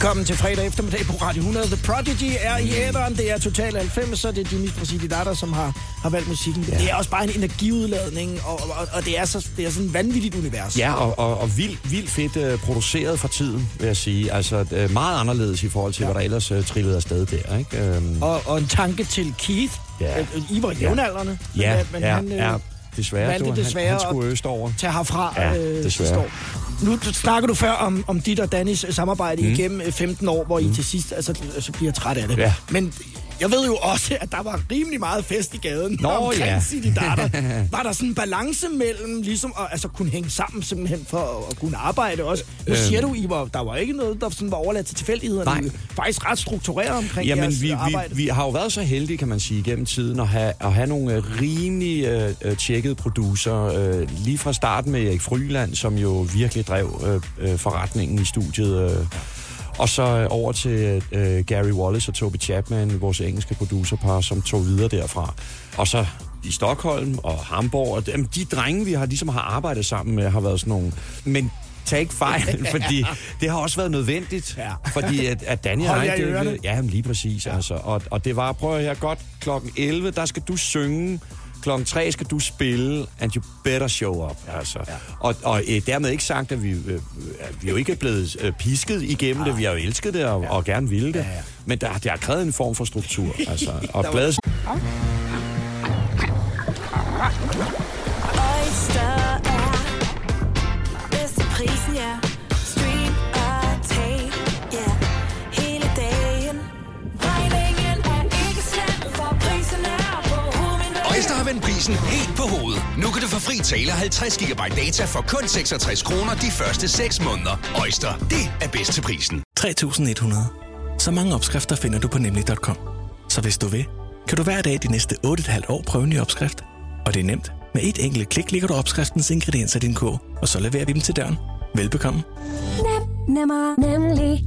Velkommen til fredag eftermiddag på Radio 100. The Prodigy er i æderen. Det er Total 90, så det er Dimitri Prasididata, som har, har valgt musikken. Ja. Det er også bare en energiudladning, og, og, og det, er så, det er sådan et vanvittigt univers. Ja, og, og, og vildt, vildt fedt uh, produceret for tiden, vil jeg sige. Altså uh, meget anderledes i forhold til, ja. hvad der ellers uh, trillede afsted der, ikke? Um, Og, og en tanke til Keith. Ja. I var jævnaldrende. ja, men, men ja, han, øh, ja, desværre. valgte du, han, desværre han skulle østover. tage herfra Ja, øh, desværre. Nu snakker du før om, om dit og Dannys samarbejde Mm. mm. igennem øh, 15 år, hvor mm. I til sidst altså, så bliver træt af det. Ja. Men jeg ved jo også, at der var rimelig meget fest i gaden Nå, omkring ja. City Data. Var der sådan en balance mellem ligesom at altså, kunne hænge sammen simpelthen for at, at kunne arbejde også? Nu Øhm. siger du, I var, der var ikke noget, der sådan var overladt til tilfældighederne. Nej. Faktisk ret struktureret omkring Jamen, jeres vi, vi, arbejde. vi har jo været så heldige, kan man sige, gennem tiden at have, at have nogle øh, rimelig øh, øh, tjekkede producer. Øh, lige fra starten med Erik Fryland, som jo virkelig drev øh, øh, forretningen i studiet. Øh, og så øh, over til øh, Gary Wallace og Toby Chapman, vores engelske producerpar, som tog videre derfra. Og så i Stockholm og Hamburg. Og, jamen, de drenge, vi har ligesom har arbejdet sammen med, har været sådan nogle... Men tag ikke fejl, fordi det har også været nødvendigt. Ja. Fordi at, at Daniel Hold jeg... det- Ja, lige præcis. Ja. Altså. Og, og det var, prøv at høre godt, klokken 11, der skal du synge. Klokken 3 skal du spille, and you better show up. Altså. Ja. Og, og øh, dermed ikke sagt, at vi, øh, at vi er jo ikke er blevet øh, pisket igennem det. Vi har jo elsket det og, ja. og gerne ville det. Ja, ja. Men der, der har krævet en form for struktur. Altså. Og bladet Oyster vendt prisen helt på hovedet. Nu kan du få fri tale 50 GB data for kun 66 kroner de første 6 måneder. Øjster, det er bedst til prisen. 3100. Så mange opskrifter finder du på nemlig.com. Så hvis du vil, kan du hver dag de næste 8,5 år prøve en ny opskrift. Og det er nemt. Med et enkelt klik ligger du opskriftens ingredienser i din kog, og så leverer vi dem til døren. Velbekomme. Nem, nemmer, nemlig.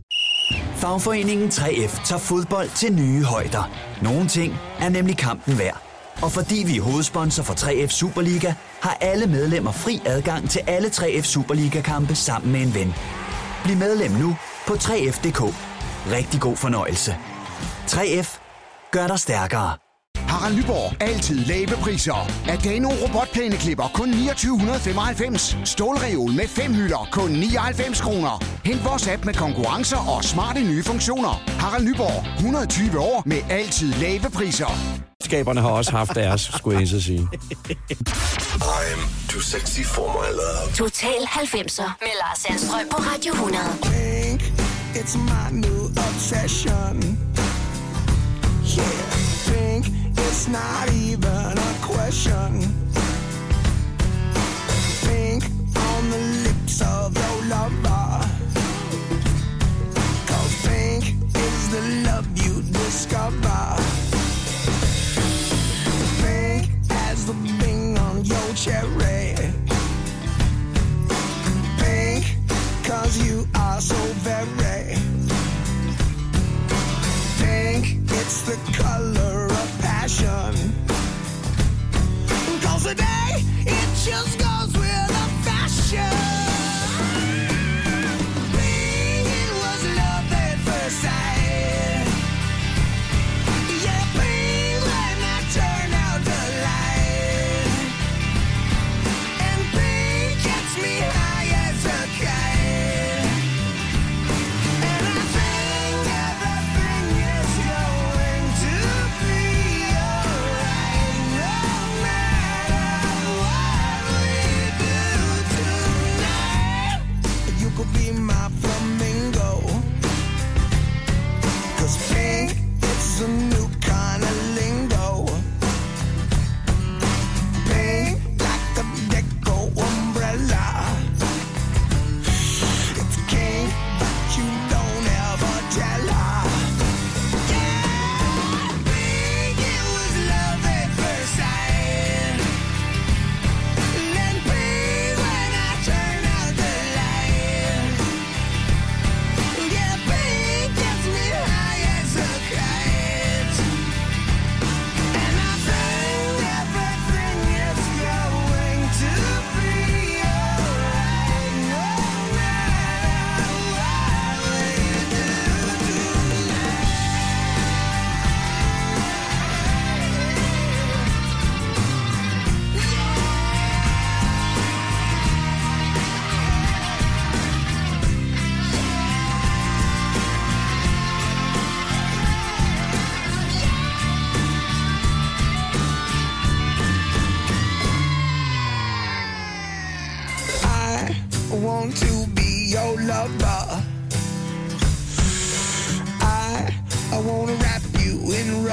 Fagforeningen 3F tager fodbold til nye højder. Nogle ting er nemlig kampen værd. Og fordi vi er hovedsponsor for 3F Superliga, har alle medlemmer fri adgang til alle 3F Superliga-kampe sammen med en ven. Bliv medlem nu på 3F.dk. Rigtig god fornøjelse. 3F gør dig stærkere. Harald Nyborg. Altid lave priser. Adano robotplæneklipper kun 2995. Stålreol med fem hylder kun 99 kroner. Hent vores app med konkurrencer og smarte nye funktioner. Harald Nyborg. 120 år med altid lave priser. skaberne har også haft deres, skulle jeg så sige. I'm too sexy for my love. Total 90'er med Lars Sandstrøm på Radio 100. think it's my new obsession. Yeah, not even a question. Think on the lips of your lover. Cause think is the love you discover. Think as the bing on your cherry. Think cause you are so very Think it's the color Cause today it just goes with the fashion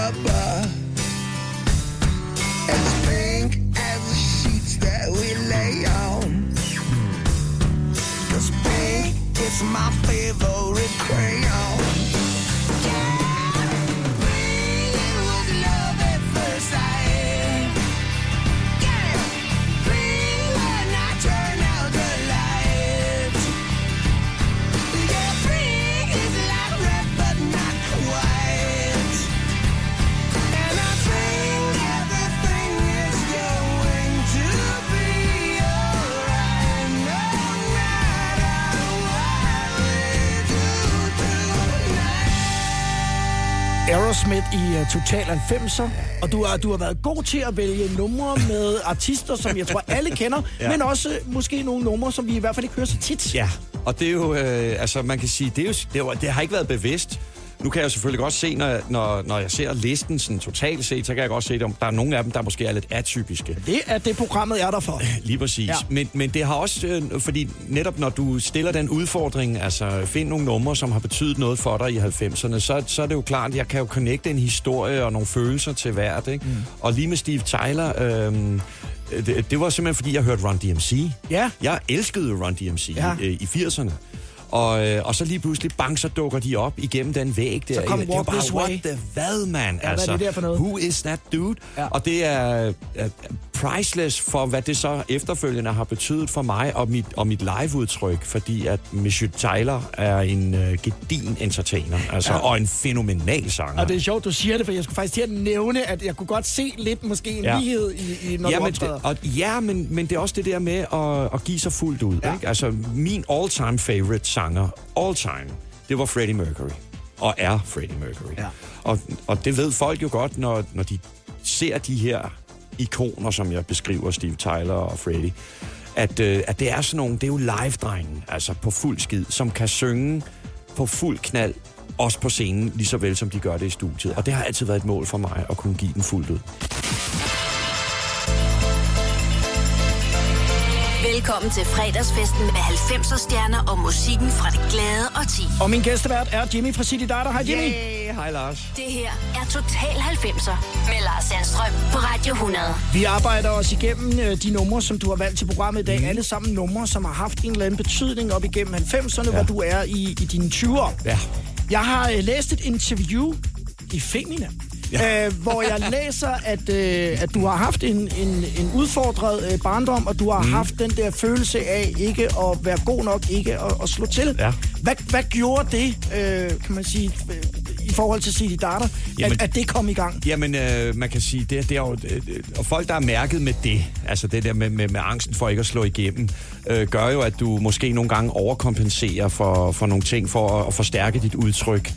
rubber. As pink as the sheets that we lay on. Cause pink is my favorite cream. Aerosmith i uh, Total 90'er, og du har, du har været god til at vælge numre med artister, som jeg tror alle kender, Ja. men også øh, måske nogle numre, som vi i hvert fald ikke hører så tit. Ja, og det er jo, øh, altså man kan sige, det, er jo, det, er jo, det har ikke været bevidst. Nu kan jeg selvfølgelig godt se, når, når, når jeg ser listen sådan totalt set, så kan jeg godt se, at der er nogle af dem, der måske er lidt atypiske. Det er det programmet, er der for. Lige præcis. Ja. Men, men det har også, øh, fordi netop når du stiller den udfordring, altså find nogle numre, som har betydet noget for dig i 90'erne, så, så er det jo klart, at jeg kan jo connecte en historie og nogle følelser til hvert. Ikke? Mm. Og lige med Steve Tyler, øh, det, det var simpelthen, fordi jeg hørte Run DMC. Ja. Jeg elskede Run DMC Ja. øh, i 80'erne. Og, øh, og så lige pludselig, bang, så dukker de op igennem den væg der. Så kom Walk bare, This Way. what the hvad, man? Ja, hvad er det der for noget? Who is that dude? Ja. Og det er er priceless for, hvad det så efterfølgende har betydet for mig og mit, og mit liveudtryk, fordi at Monsieur Tyler er en uh, gedin entertainer, altså, Ja. og en fænomenal sanger. Og det er sjovt, du siger det, for jeg skulle faktisk til at nævne, at jeg kunne godt se lidt måske en Ja. lighed i, i når ja, du men optræder. det, og, ja, men, men det er også det der med at, at give sig fuldt ud. Ja. Ikke? Altså, min all-time favorite sanger, all time, det var Freddie Mercury. Og er Freddie Mercury. Ja. Og, og det ved folk jo godt, når, når de ser de her ikoner, som jeg beskriver, Steve Tyler og Freddie, at, øh, at det er sådan nogle, det er jo live-drengen, altså på fuld skid, som kan synge på fuld knald, også på scenen, lige så vel som de gør det i studiet. Og det har altid været et mål for mig at kunne give den fuldt ud. Velkommen til fredagsfesten med 90'er stjerner og musikken fra det glade og ti. Og min gæstevært er Jimmy fra City Data. Hej Jimmy. Yay, hej Lars. Det her er Total 90'er med Lars Sandstrøm på Radio 100. Vi arbejder os igennem øh, de numre, som du har valgt til programmet i dag. Mm. Alle sammen numre, som har haft en eller anden betydning op igennem 90'erne, ja. hvor du er i, i dine 20'er. Ja. Jeg har øh, læst et interview i Femina, ja. øh, hvor jeg læser, at, øh, at du har haft en, en, en udfordret øh, barndom, og du har mm. haft den der følelse af ikke at være god nok, ikke at, at slå til. Ja. Hvad, hvad gjorde det, øh, kan man sige, øh, i forhold til City Data, Jamen- at, at det kom i gang? Jamen, øh, man kan sige, det, det er jo... Øh, og folk, der er mærket med det, altså det der med, med, med angsten for ikke at slå igennem, øh, gør jo, at du måske nogle gange overkompenserer for, for nogle ting, for at, at forstærke dit udtryk.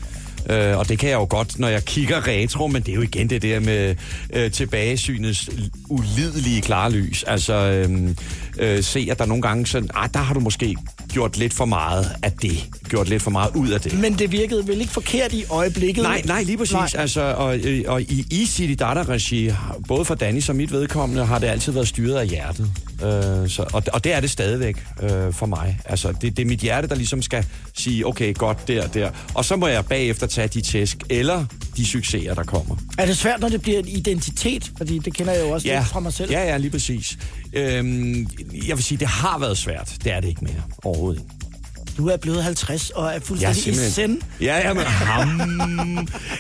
Øh, og det kan jeg jo godt, når jeg kigger retro, men det er jo igen det der med øh, tilbagesynets ulidelige klare lys. Altså, øh, øh, se, at der nogle gange sådan, ah, der har du måske gjort lidt for meget af det. Gjort lidt for meget ud af det. Men det virkede vel ikke forkert i øjeblikket? Nej, nej, lige præcis. Nej. Altså, og, øh, og i, City Data-regi, både for Danny som mit vedkommende, har det altid været styret af hjertet. Øh, så, og, og det er det stadigvæk øh, for mig. Altså, det, det er mit hjerte, der ligesom skal sige, okay, godt der, der. Og så må jeg bagefter tage de tæsk, eller de succeser, der kommer. Er det svært, når det bliver en identitet? Fordi det kender jeg jo også Ja, lidt fra mig selv. ja, ja, lige præcis. Øhm, jeg vil sige, det har været svært. Det er det ikke mere. Overhovedet ikke. Du er blevet 50 og er fuldstændig i simpelthen- send. Ja, ja, men ham.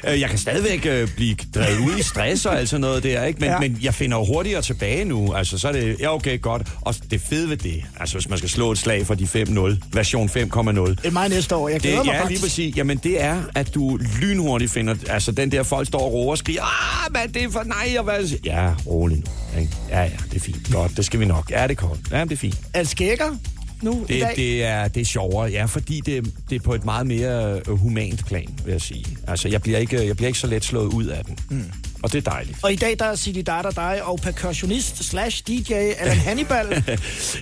Øh, Jeg kan stadigvæk øh, blive drevet ud i stress og alt sådan noget der, ikke? Men, Ja. ja. men jeg finder jo hurtigere tilbage nu. Altså, så er det, ja, okay, godt. Og det fede ved det, altså hvis man skal slå et slag for de 5-0, version 5,0. Det er mig næste år. Jeg Det, glæder mig ja, faktisk. lige præcis. Jamen, det er, at du lynhurtigt finder... Altså, den der folk står og roer og skriger, ah, hvad det er for nej, og hvad... Ja, rolig nu. Ikke? Ja, ja, det er fint. Godt, det skal vi nok. Ja, det er koldt. Ja, det er fint. Er det skækker nu i Det, dag? det, er, det er sjovere, ja, fordi det, det er på et meget mere øh, humant plan, vil jeg sige. Altså, jeg bliver ikke, jeg bliver ikke så let slået ud af den. Mm. Og det er dejligt. Og i dag der er City Data dig og percussionist slash DJ Alan Hannibal.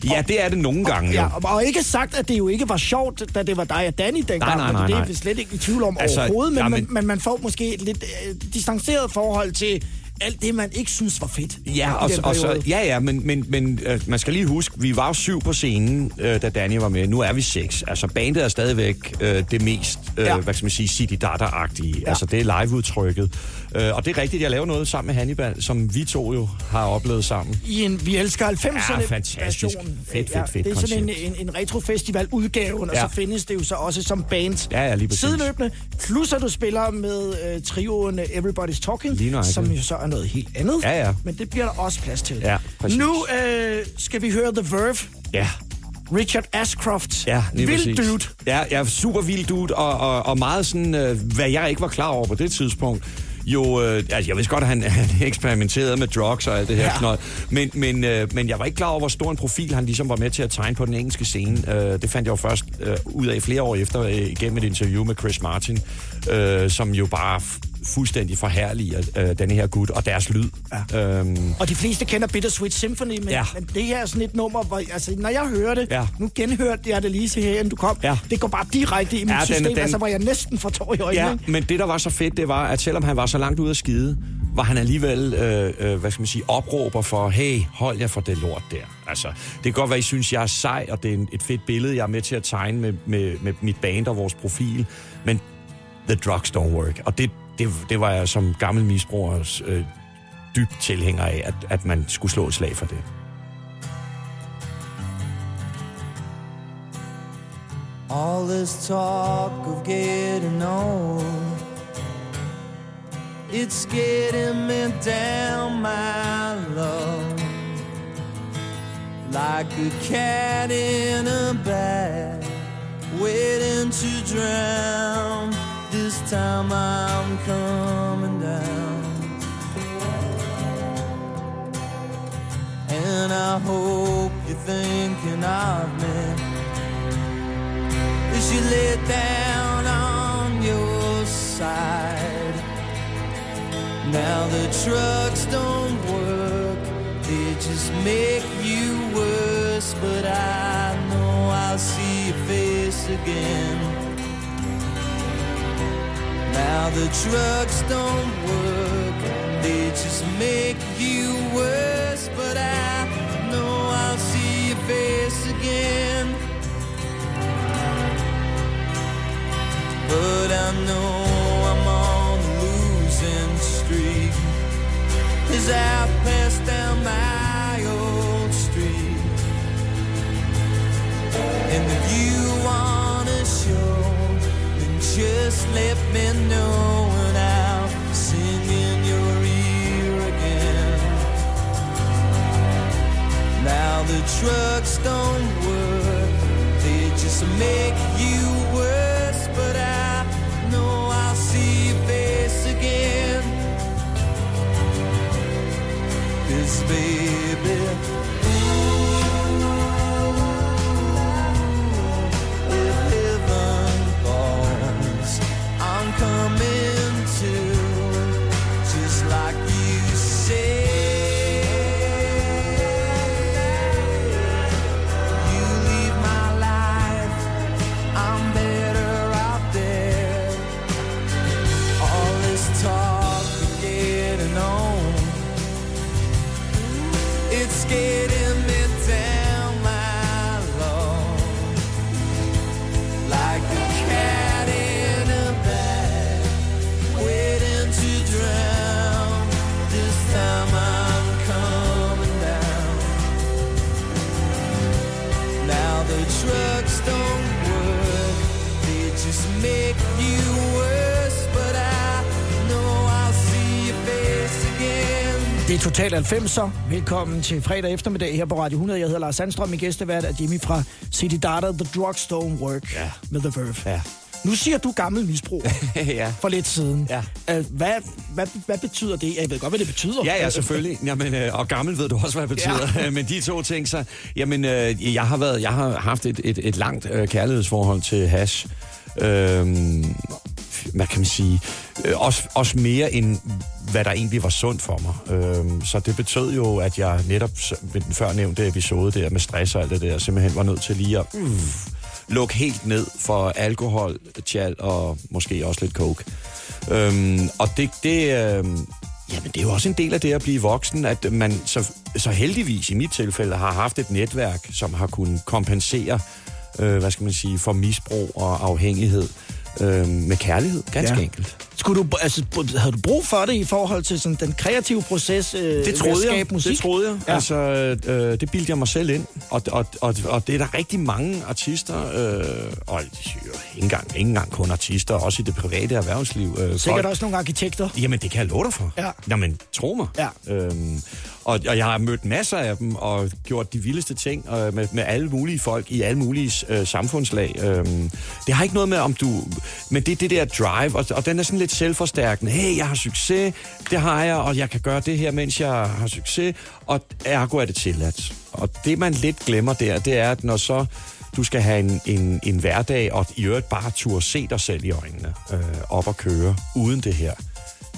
ja, det er det nogle gange, jo. Ja, og, og ikke sagt, at det jo ikke var sjovt, da det var dig og Danny dengang. Nej, nej, nej, fordi Det er nej. vi slet ikke i tvivl om Altså, overhovedet, men, ja, men, men man får måske et lidt øh, distanceret forhold til alt det, man ikke synes var fedt. Ja, og, og så, ja, ja, men, men, men øh, man skal lige huske, vi var jo syv på scenen, øh, da Danny var med. Nu er vi seks. Altså, bandet er stadigvæk øh, det mest, øh, Ja. ja. hvad skal man sige, City Data-agtige. Ja. Altså, det er live-udtrykket. Øh, og det er rigtigt, jeg laver noget sammen med Hannibal, som vi to jo har oplevet sammen. I en Vi elsker 90'erne Ja, fantastisk. version. Fedt, fedt, fedt Det er sådan en, koncept. en, en retrofestival-udgave, og Ja. så findes det jo så også som band Ja, ja, lige sideløbende. Plus at du spiller med øh, trioen Everybody's Talking, som jo så er noget helt andet. Ja, ja. Men det bliver der også plads til. Ja, præcis. nu øh, skal vi høre The Verve. Ja. Richard Ashcroft. Ja, lige Vild præcis. dude. Ja, ja, super vild dude, og, og, og meget sådan, øh, hvad jeg ikke var klar over på det tidspunkt. Jo, øh, altså jeg vidste godt, at han, han eksperimenterede med drugs og alt det her Ja. men, men, øh, men jeg var ikke klar over, hvor stor en profil han ligesom var med til at tegne på den engelske scene. Øh, det fandt jeg jo først øh, ud af flere år efter, øh, igennem et interview med Chris Martin, øh, som jo bare fuldstændig forherliger øh, denne her gut og deres lyd. Ja. Øhm, Og de fleste kender Bittersweet Symphony, men, Ja. men det her er sådan et nummer, hvor altså, når jeg hører det, Ja. nu genhørte jeg det lige til her, inden du kom, Ja. det går bare direkte i mit Ja, den- system, den- altså hvor jeg næsten får tår i øjnene. Ja, men det, der var så fedt, det var, at selvom han var så langt ude at skide, var han alligevel, øh, øh, hvad skal man sige, opråber for, hey, hold jer for det lort der. Altså, det kan godt være, I synes, jeg er sej, og det er en- et fedt billede, jeg er med til at tegne med, med, med mit band og vores profil, men the drugs don't work. Og det, det, det var jeg som gammel misbruger øh, dybt tilhænger af, at, at man skulle slå et slag for det. All this talk of getting old, it's getting me down, my love. Like a cat in a bag, waiting to drown. This time I'm coming down. And I hope you're thinking of me as you lay down on your side. Now the trucks don't work, they just make you worse. But I know I'll see your face again. Now the trucks don't work, they just make you worse. But I know I'll see your face again. But I know I'm on a losing streak As I Det er Total 90'er. Velkommen til fredag eftermiddag her på Radio 100. Jeg hedder Lars Sandstrøm. Min gæstevært er Jimmy fra City Data, The Drugs Don't Work Ja. med The Verve. Ja. Nu siger du gammel misbrug ja. for lidt siden. Ja. Hvad, hvad, hvad betyder det? Jeg ved godt, hvad det betyder. Ja, ja, selvfølgelig. Jamen, øh, og gammel ved du også, hvad det betyder. Ja. Men de to ting, så... Jamen, øh, jeg har, været, jeg har haft et, et, et langt øh, kærlighedsforhold til hash. Øhm, hvad kan man sige? Øh, også, også mere end hvad der egentlig var sundt for mig. Øh, så det betød jo, at jeg netop ved den før nævnte episode der med stress og alt det der, simpelthen var nødt til lige at uh, lukke helt ned for alkohol, tjal og måske også lidt coke. Øh, og det, det, øh, jamen, det er jo også en del af det at blive voksen, at man så, så heldigvis i mit tilfælde har haft et netværk, som har kunnet kompensere, øh, hvad skal man sige, for misbrug og afhængighed øh, med kærlighed, ganske Ja. enkelt. Skulle du, altså, havde du brug for det i forhold til sådan, den kreative proces øh, Det troede jeg. musik? Det troede jeg. Ja. Altså, øh, det bildte jeg mig selv ind. Og, og, og, og det er der rigtig mange artister, øh, og ikke engang, ikke engang kun artister, også i det private erhvervsliv. Øh, Sikkert også nogle arkitekter. Jamen, det kan jeg love dig for. Ja. Jamen, tro mig. Ja. Øhm, og, og jeg har mødt masser af dem, og gjort de vildeste ting øh, med, med alle mulige folk i alle mulige øh, samfundslag. Øhm, det har ikke noget med, om du... Men det er det der drive, og, og den er sådan lidt selvforstærkende. Hey, jeg har succes, det har jeg, og jeg kan gøre det her, mens jeg har succes, og ergo er det tilladt. Og det, man lidt glemmer der, det er, at når så du skal have en, en, en hverdag, og i øvrigt bare turde se dig selv i øjnene, øh, op og køre, uden det her,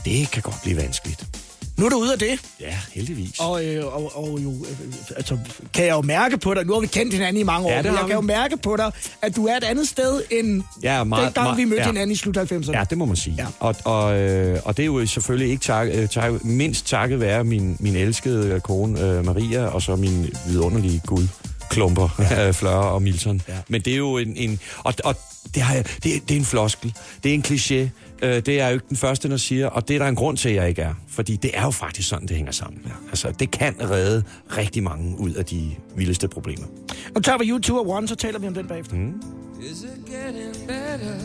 det kan godt blive vanskeligt. Nu er du ude af det. Ja, heldigvis. Og, øh, og, og jo, øh, altså, kan jeg jo mærke på dig, nu har vi kendt hinanden i mange år, Ja, det men jeg kan vi. jo mærke på dig, at du er et andet sted, end Ja, meget, dengang meget- vi mødte ja. hinanden i slut 90'erne. Ja, det må man sige. Ja. Og, og, øh, og det er jo selvfølgelig ikke tak, øh, tak, mindst takket være min, min elskede øh, kone øh, Maria, og så min vidunderlige gud klumper, ja. Fløre og Milton. Ja. Men det er jo en... en og, og det, har jeg, det, er- det er en floskel. Det er en kliché. Øh, det er jeg jo ikke den første, der siger, og det er der en grund til, at jeg ikke er. Fordi det er jo faktisk sådan, det hænger sammen. Ja. Altså, det kan redde rigtig mange ud af de vildeste problemer. Nu tager vi U2 og One, så taler vi om den bagefter. Mm. Is it getting better?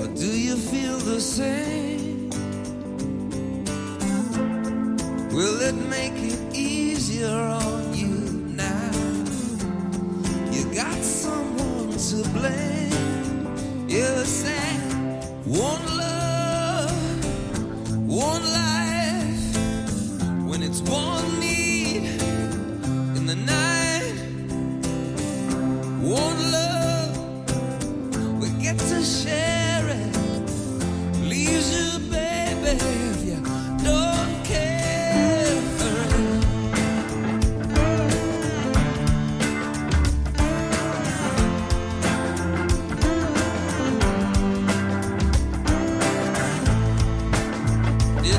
Or do you feel the same? Will it make it easier on you now? You got someone to blame. You say, one love, one life. When it's one need in the night. One love, we get to share it. Leaves you, baby,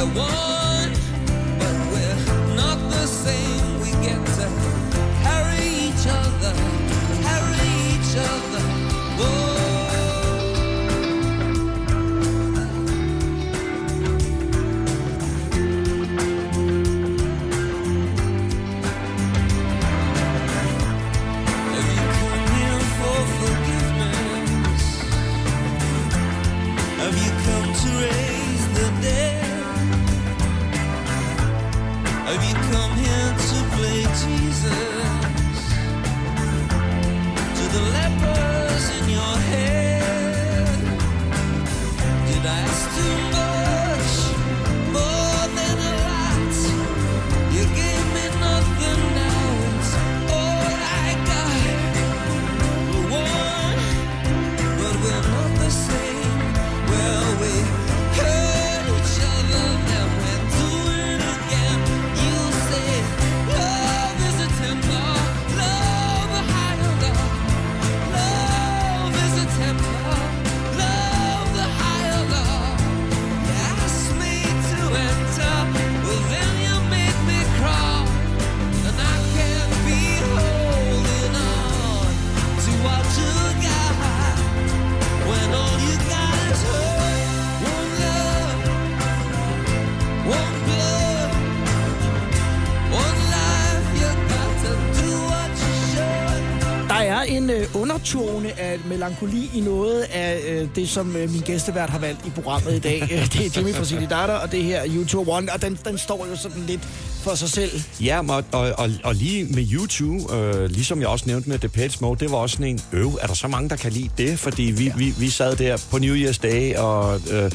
We're one, undertone af melankoli i noget af øh, det, som øh, min gæstevært har valgt i programmet i dag. Øh, det er Jimmy fra City Data, og det her YouTube One, og den, den står jo sådan lidt for sig selv. Ja, og, og, og, og lige med YouTube, øh, ligesom jeg også nævnte med Depeche Mode, det var også sådan en øv. Er der så mange, der kan lide det? Fordi vi, ja. vi, vi sad der på New Year's Day og, øh,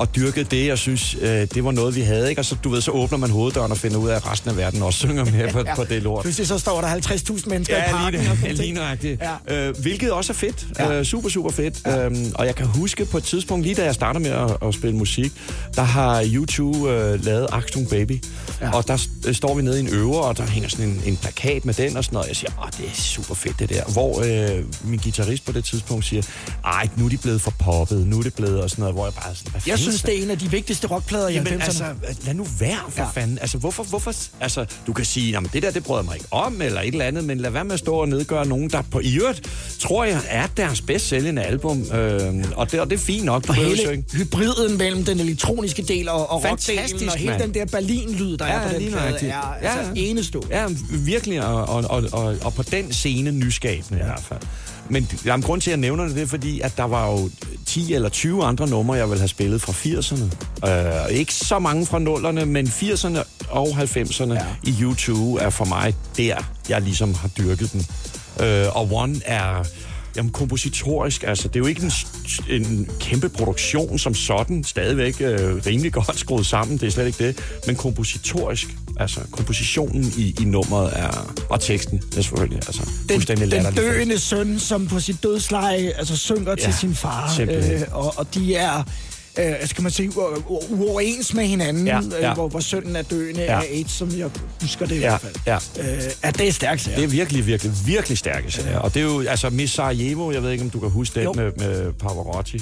og dyrkede det, og synes, øh, det var noget, vi havde. Ikke? Og så, du ved, så åbner man hoveddøren og finder ud af, at resten af verden også synger med på, på det lort. Pludselig så står der 50.000 mennesker i Ja, parken. lige, og lige nøjagtigt. Ja. Øh, hvilket også er fedt. Ja. Øh, super, super fedt. Ja. Øhm, og jeg kan huske på et tidspunkt, lige da jeg startede med at, at spille musik, der har YouTube øh, lavet Achtung Baby. Ja. Og der øh, står vi nede i en øver, og der hænger sådan en, en plakat med den og sådan noget. Jeg siger, åh, det er super fedt det der. Hvor øh, min guitarist på det tidspunkt siger, ej, nu er de blevet for poppet, nu er det blevet og sådan noget. Hvor jeg bare sådan, hvad Jeg synes, det er en af de vigtigste rockplader i Jamen 90'erne. altså, lad nu være for Ja. ja. fanden. Altså, hvorfor, hvorfor, altså, du kan sige, jamen, det der, det jeg mig ikke om, eller et eller andet, men lad være med at stå og nedgøre nogen, der på i øvrigt, tror jeg, er deres bedst sælgende album. Øh, og, det, og det er fint nok. Du Og hele jo ikke. hybriden mellem den elektroniske del og, og rockdelen, og hele mand. den der Berlin-lyd, der er på den plade, er altså Ja. enestående. Ja, virkelig, og, og, og, og, og på den scene nyskabende ja. i hvert fald. Men jamen, grund til, at jeg nævner det, det er fordi, at der var jo 10 eller 20 andre numre, jeg ville have spillet fra 80'erne. Øh, ikke så mange fra 0'erne, men 80'erne og 90'erne ja. i U2 er for mig der, jeg ligesom har dyrket den. Øh, og One er jamen, kompositorisk, altså det er jo ikke en, en kæmpe produktion som sådan, stadigvæk øh, rimelig godt skruet sammen, det er slet ikke det, men kompositorisk, altså kompositionen i, i nummeret er, og teksten er selvfølgelig, altså Den, den døende søn, som på sit dødsleje altså, synger ja, Ja, til sin far. simpelthen. Øh, og, og de er, øh, skal man sige, uoverens med hinanden, Ja, ja, ja. ja. hvor, hvor sønnen er døende Ja. ja. af AIDS, som jeg husker det i Ja, hvert fald. ja. Øh, at det er stærkt, Det er virkelig, virkelig, virkelig stærke sager. Og det er jo, altså Miss Sarajevo, jeg ved ikke, om du kan huske den med, med Pavarotti.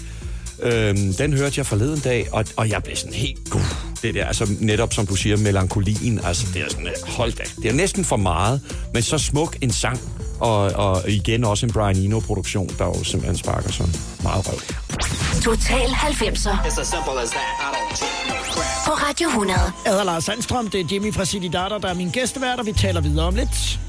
Øhm, den hørte jeg forleden dag, og, og jeg blev sådan helt god. Det der, altså netop som du siger, melankolien, altså det er sådan, øh, hold da, det er næsten for meget, men så smuk en sang, og, og igen også en Brian Eno-produktion, der jo simpelthen sparker så meget røv. Total 90'er. På Radio 100. Adder Lars Sandstrøm, det er Jimmy fra City Data, der er min gæstevært, og vi taler videre om lidt.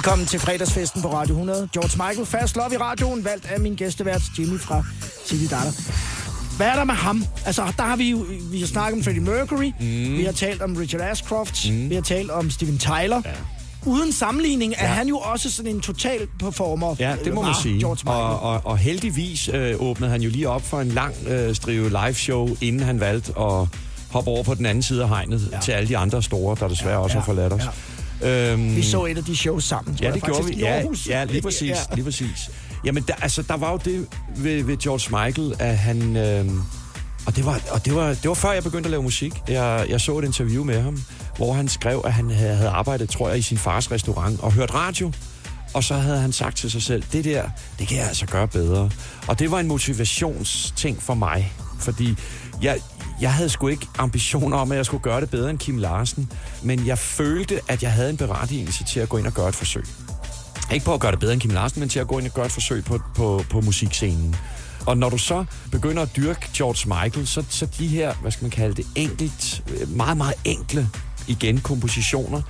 Velkommen til fredagsfesten på Radio 100. George Michael, fast love i radioen, valgt af min gæstevært Jimmy fra City Data. Hvad er der med ham? Altså, der har vi jo vi har snakket om Freddie Mercury, mm. vi har talt om Richard Ashcroft, mm. vi har talt om Steven Tyler. Ja. Uden sammenligning er Ja. han jo også sådan en total performer. Ja, det må man var sige. Og, og, og heldigvis øh, åbnede han jo lige op for en lang øh, strive live-show, inden han valgte at hoppe over på den anden side af hegnet ja. til alle de andre store, der desværre ja, også har forladt os. Øhm, Vi så et af de shows sammen. Ja, det gjorde vi. i Ja, Aarhus. ja, lige præcis. Ja. Lige præcis. Jamen, der, altså, der var jo det ved, ved George Michael, at han... Øh, og det var, og det, var, det var før jeg begyndte at lave musik. Jeg, jeg så et interview med ham, hvor han skrev, at han havde, havde arbejdet, tror jeg, i sin fars restaurant og hørt radio. Og så havde han sagt til sig selv, det der, det kan jeg altså gøre bedre. Og det var en motivationsting for mig. Fordi jeg, jeg havde sgu ikke ambitioner om, at jeg skulle gøre det bedre end Kim Larsen. Men jeg følte, at jeg havde en berettigelse til at gå ind og gøre et forsøg. Ikke på at gøre det bedre end Kim Larsen, men til at gå ind og gøre et forsøg på, på, på musikscenen. Og når du så begynder at dyrke George Michael, så, så de her, hvad skal man kalde det, enkelt, meget, meget enkle, igen, kompositioner,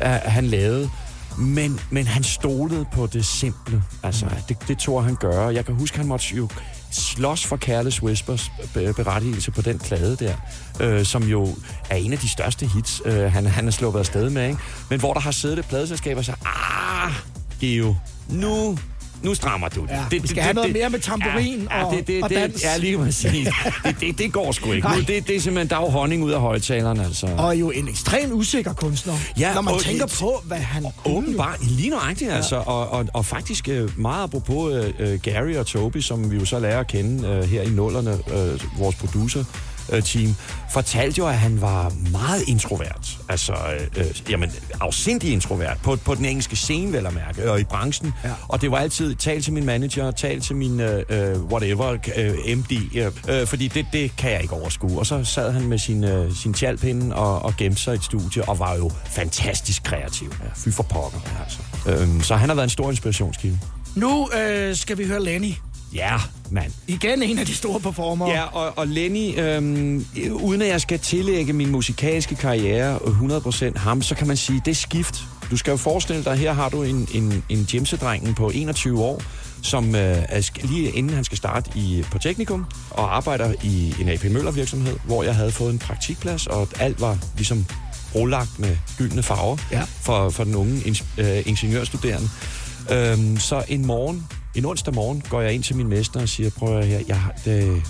uh, han lavede, men, men han stolede på det simple. Altså, det, det tog han gøre. Jeg kan huske, han måtte jo slås for Careless Whispers berettigelse på den plade der, øh, som jo er en af de største hits, øh, han, han er sluppet afsted med, ikke? Men hvor der har siddet et pladeselskab og sagt, ah, Geo, nu, nu strammer du det. Ja, det, vi skal have noget mere med tamburin ja, og- det, det, og det, dans. Ja, lige præcis. det, det, det går sgu ikke. Nu, det, det er simpelthen, der er jo honning ud af højtaleren, altså. Og jo en ekstremt usikker kunstner, Ja, når man og tænker et- på, hvad han kunne. Åbenbart, lige nøjagtigt Ja. altså. Og, og, og faktisk øh, meget apropos øh, Gary og Toby, som vi jo så lærer at kende øh, her i nullerne, øh, vores producer, team, fortalte jo, at han var meget introvert. Altså, øh, øh, jamen, afsindig introvert. På, på den engelske scene, vel at mærke, og i branchen. Ja. Og det var altid, tal til min manager, tal til min øh, øh, whatever, øh, MD, øh, øh, fordi det, det kan jeg ikke overskue. Og så sad han med sin, øh, sin tjalpinde og, og gemte sig i et studie, og var jo fantastisk kreativ. Ja, fy for pokker, altså. Øhm, så han har været en stor inspirationskilde. Nu øh, skal vi høre Lenny. Ja, mand. Igen en af de store performere. Ja, og, og Lenny, øhm, uden at jeg skal tillægge min musikalske karriere 100% ham, så kan man sige, det er skift. Du skal jo forestille dig, her har du en, en, en Jimse-drengen på 21 år, som øh, er, lige inden han skal starte i, på Teknikum, og arbejder i en AP Møller virksomhed, hvor jeg havde fået en praktikplads, og alt var ligesom brolagt med gyldne farver Ja. for, for den unge ing- øh, ingeniørstuderende. Øhm, så en morgen, en onsdag morgen, går jeg ind til min mester og siger, prøv at her, jeg har, det,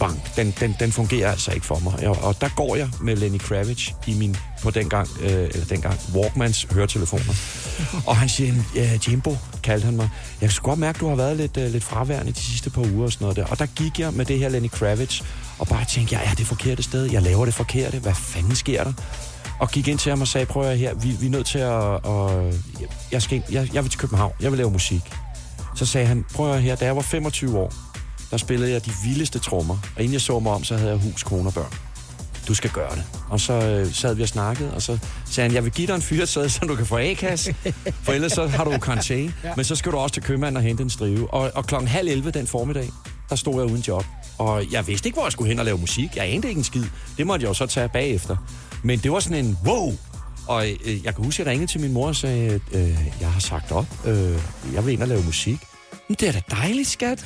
bank, den, den, den fungerer altså ikke for mig. Og, og der går jeg med Lenny Kravitz i min, på dengang, øh, eller dengang, Walkmans høretelefoner. og han siger, ja, Jimbo, kaldte han mig, jeg skulle godt mærke, du har været lidt, øh, lidt fraværende de sidste par uger og sådan noget der. Og der gik jeg med det her Lenny Kravitz, og bare tænkte, jeg er det forkerte sted, jeg laver det forkerte, hvad fanden sker der? Og gik ind til ham og sagde, prøv at her, vi, vi er nødt til at... at jeg, skal, jeg, jeg vil til København, jeg vil lave musik. Så sagde han, prøv at her, da jeg var 25 år, der spillede jeg de vildeste trommer. Og inden jeg så mig om, så havde jeg hus, kone og børn. Du skal gøre det. Og så øh, sad vi og snakkede, og så sagde han, jeg vil give dig en fyrsæde, så du kan få A-kasse. For ellers så har du karantæ. Ja. ja. Men så skal du også til købmanden og hente en strive. Og, og klokken halv 11 den formiddag, der stod jeg uden job. Og jeg vidste ikke, hvor jeg skulle hen og lave musik. Jeg anede ikke en skid. Det måtte jeg jo så tage bagefter. Men det var sådan en wow! Og øh, jeg kan huske, at jeg ringede til min mor og sagde, øh, jeg har sagt op. Øh, jeg vil ind og lave musik. Men det er da dejligt, skat.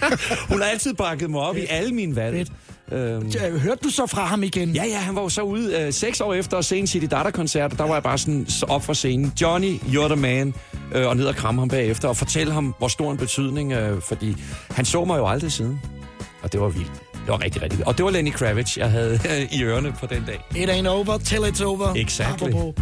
Hun har altid bakket mig op i alle mine valg. Øhm, Øh, Hørte du så fra ham igen? Ja, ja, han var jo så ude øh, seks år efter at se en City Data-koncert, og der var jeg bare sådan så op fra scenen. Johnny, you're the man. Øh, og ned og kramme ham bagefter, og fortælle ham, hvor stor en betydning, øh, fordi han så mig jo aldrig siden. Og det var vildt. Det var rigtig, rigtig. Og det var Lenny Kravitz, jeg havde i ørerne på den dag. It ain't over till it's over. Exactly. Apropos.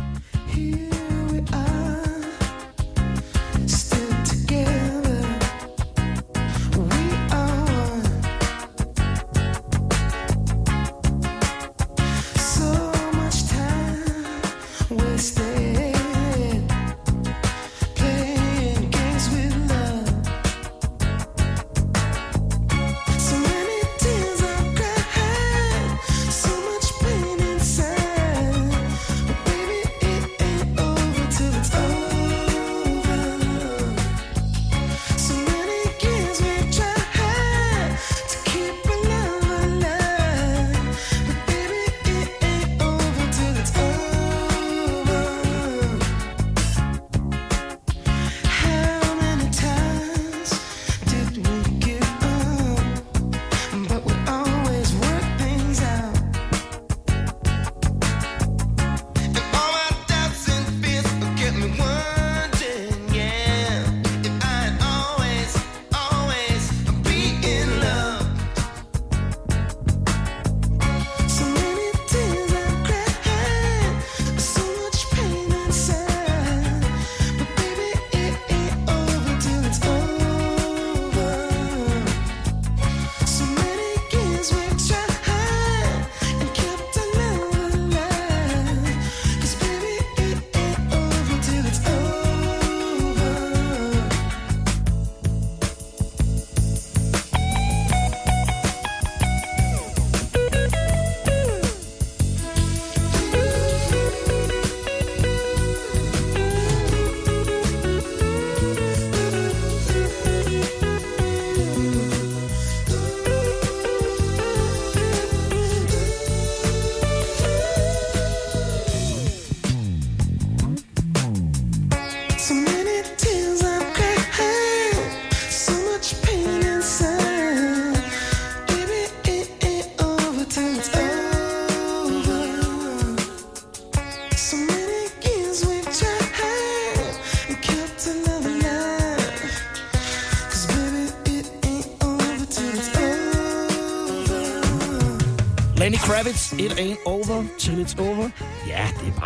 Kravitz, It Ain't Over Till It's Over.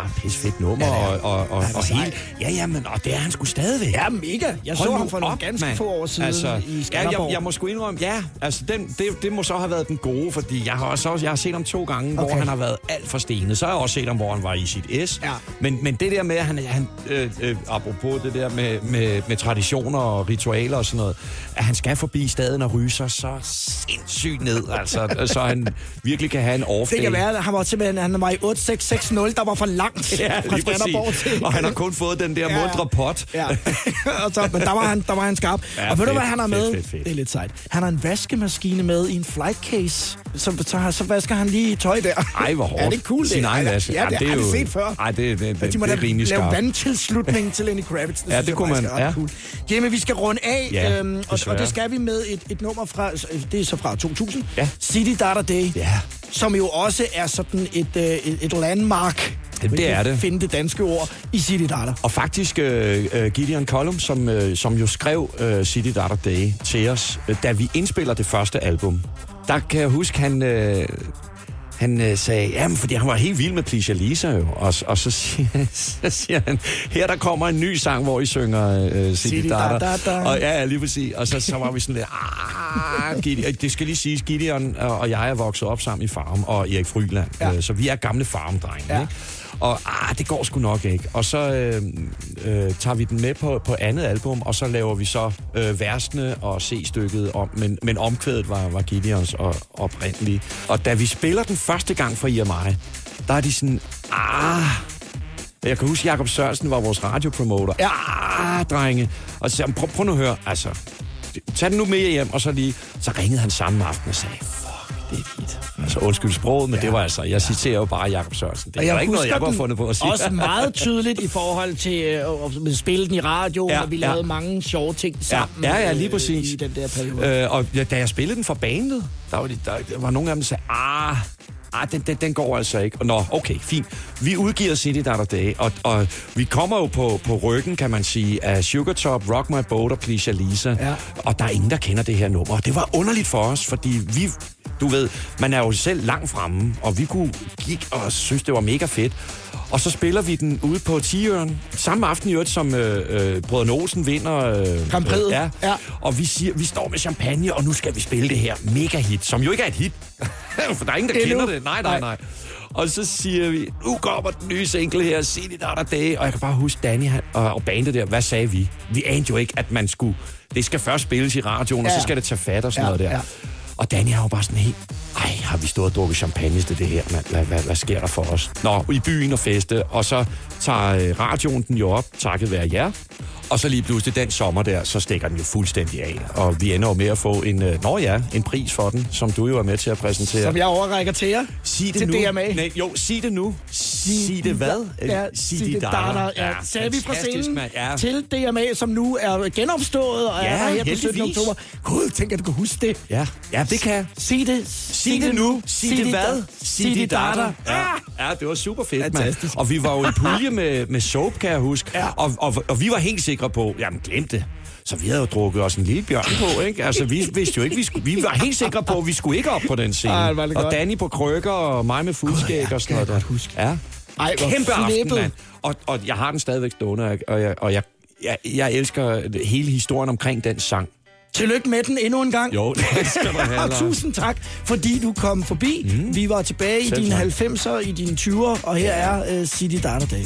Ja, det er bare et pis fedt nummer, Ja, og, og, og, og hele... Ja, ja, men og det er han sgu stadigvæk. Ja, mega. Jeg så Hold ham nu for nogle op, ganske mand. få år siden i ja, jeg, Skanderborg. jeg må sgu indrømme, ja, altså den, det, det må så have været den gode, fordi jeg har også jeg har set ham to gange, okay. hvor han har været alt for stenet. Så har jeg også set ham, hvor han var i sit S. Ja. Men, men det der med, at han, han øh, øh, apropos det der med, med, med traditioner og ritualer og sådan noget, at han skal forbi staden og ryge sig så sindssygt ned, altså, så han virkelig kan have en off Det kan være, at han var simpelthen han var i 8660, der var for langt Ja, fra Skanderborg til... Og han har kun fået den der Ja, mundre pot. Ja, og så, men der var, han, der var han skarp. Ja, og ved du, fedt, hvad han har fedt, med? fedt, fedt. Det er lidt sejt. Han har en vaskemaskine med i en flight case. Så, så, så vasker han lige tøj der. Ej, hvor hårdt. Ja, det er cool, det. Sin egen vaske. Ja, det, Jamen, det har jo- set før. Ej, det, det, det, de må det er rimelig lave skarpt. vandtilslutning til Lenny Kravitz. Det Ja, det kunne man, er ja. Cool. Jimmy, vi skal runde af, Ja, øhm, og, og det skal vi med et, et nummer fra, det er så fra 2000. Ja. City Data Day. Ja. Som jo også er sådan et, øh, et, et landmark. Jamen, det er det. Finde det danske ord i City Data. Og faktisk øh, øh, Gideon Collum, som, øh, som jo skrev øh, City Data Day til os, øh, da vi indspiller det første album, der kan jeg huske, han... Øh, han øh, sagde, jamen, fordi han var helt vild med Pleasure Lisa jo. Og, og så, siger, så siger han, her der kommer en ny sang, hvor I synger øh, City Data. Da Da. Og ja, ja, lige præcis. Og så, så var vi sådan lidt, ah, Gideon. det skal lige siges, Gideon og jeg er vokset op sammen i Farm og Erik Fryland. Ja. Ja. Så vi er gamle Farm-drenge. Ja. Ja. Og ah, det går sgu nok ikke. Og så øh, øh, tager vi den med på, på andet album, og så laver vi så øh, versene og C-stykket om, men, men omkvædet var, var Gideons og, oprindelige. Og da vi spiller den første gang for IMI, der er de sådan, ah, jeg kan huske, Jakob Sørensen var vores radiopromoter. Ja. Ah, drenge. Og så sagde prøv, prøv nu at høre, altså, tag den nu med hjem, og så lige, så ringede han samme aften og sagde, det er hit. Altså, undskyld sproget, men ja. det var altså, jeg citerer jo bare Jakob Sørensen. Det er ikke noget, jeg den fundet på at sige. Også meget tydeligt i forhold til øh, at spille den i radio, Ja, og vi ja. lavede mange sjove ting Ja, sammen. ja, ja, lige øh, præcis. I den der periode. Øh, og ja, da jeg spillede den for bandet, der var, de, der, der var nogle af dem, der sagde, ah, ah den, den, den går altså ikke. Nå, okay, fint. Vi udgiver City Data Day, og, og vi kommer jo på, på ryggen, kan man sige, af Sugar Top, Rock My Boat og Please Lisa. Ja. Og der er ingen, der kender det her nummer. Og det var underligt for os, fordi vi, du ved, man er jo selv langt fremme, og vi kunne gik og synes, det var mega fedt. Og så spiller vi den ude på Tiøren, samme aften i øvrigt, som øh, øh, Brødrene Olsen vinder. Øh, Grand Prix'et. ja. Ja. Og vi, siger, vi står med champagne, og nu skal vi spille det her mega-hit, som jo ikke er et hit. For der er ingen, der Endnu. kender det. Nej, nej, nej. Og så siger vi, nu kommer den nye single her, City Data Day. Og jeg kan bare huske Danny han, og, og bandet der, hvad sagde vi? Vi anede jo ikke, at man skulle... Det skal først spilles i radioen, og Ja. så skal det tage fat og sådan Ja, noget der. ja. Og Danny har jo bare sådan helt... Ej, har vi stået og drukket champagne til det her, mand? Hvad, hvad, hvad sker der for os? Nå, i byen og feste, og så tager øh, radioen den jo op, takket være jer. Og så lige pludselig den sommer der, så stikker den jo fuldstændig af. Og vi ender jo med at få en, øh, nå ja, en pris for den, som du jo er med til at præsentere. Som jeg overrækker til jer. Sig det til nu. DMA. Nej, jo, sig det nu. Sig det hvad? Ja, sig City det Data. Ja, sagde vi fra scenen. Ja. til DMA, som nu er genopstået og Ja, er her på 17. heldigvis. oktober. Gud, tænk, at du kan huske det. Ja, ja det kan. Sig det. Sig det nu. Sig det hvad? Sig det data. Ja, ja, det var super fedt, mand. Og vi var jo i pulje med, med soap, kan jeg huske. Ja. Og, og, og vi var helt sikre på, jamen glem det. Så vi havde jo drukket os en lille bjørn på, ikke? Altså, vi vidste jo ikke, vi, skulle, vi var helt sikre på, at vi skulle ikke op på den scene. Ej, og godt. Danny på krykker, og mig med fuldskæg og sådan noget der. Ja. Ej, Kæmpe aften, mand. Og, og jeg har den stadigvæk stående, og jeg, og jeg, og jeg, jeg, jeg elsker hele historien omkring den sang. Tillykke med den endnu en gang. Jo, det skal du have, og tusind tak, fordi du kom forbi. Mm. Vi var tilbage i dine tak. 90'er, i dine 20'er, og her er uh, City Data Day.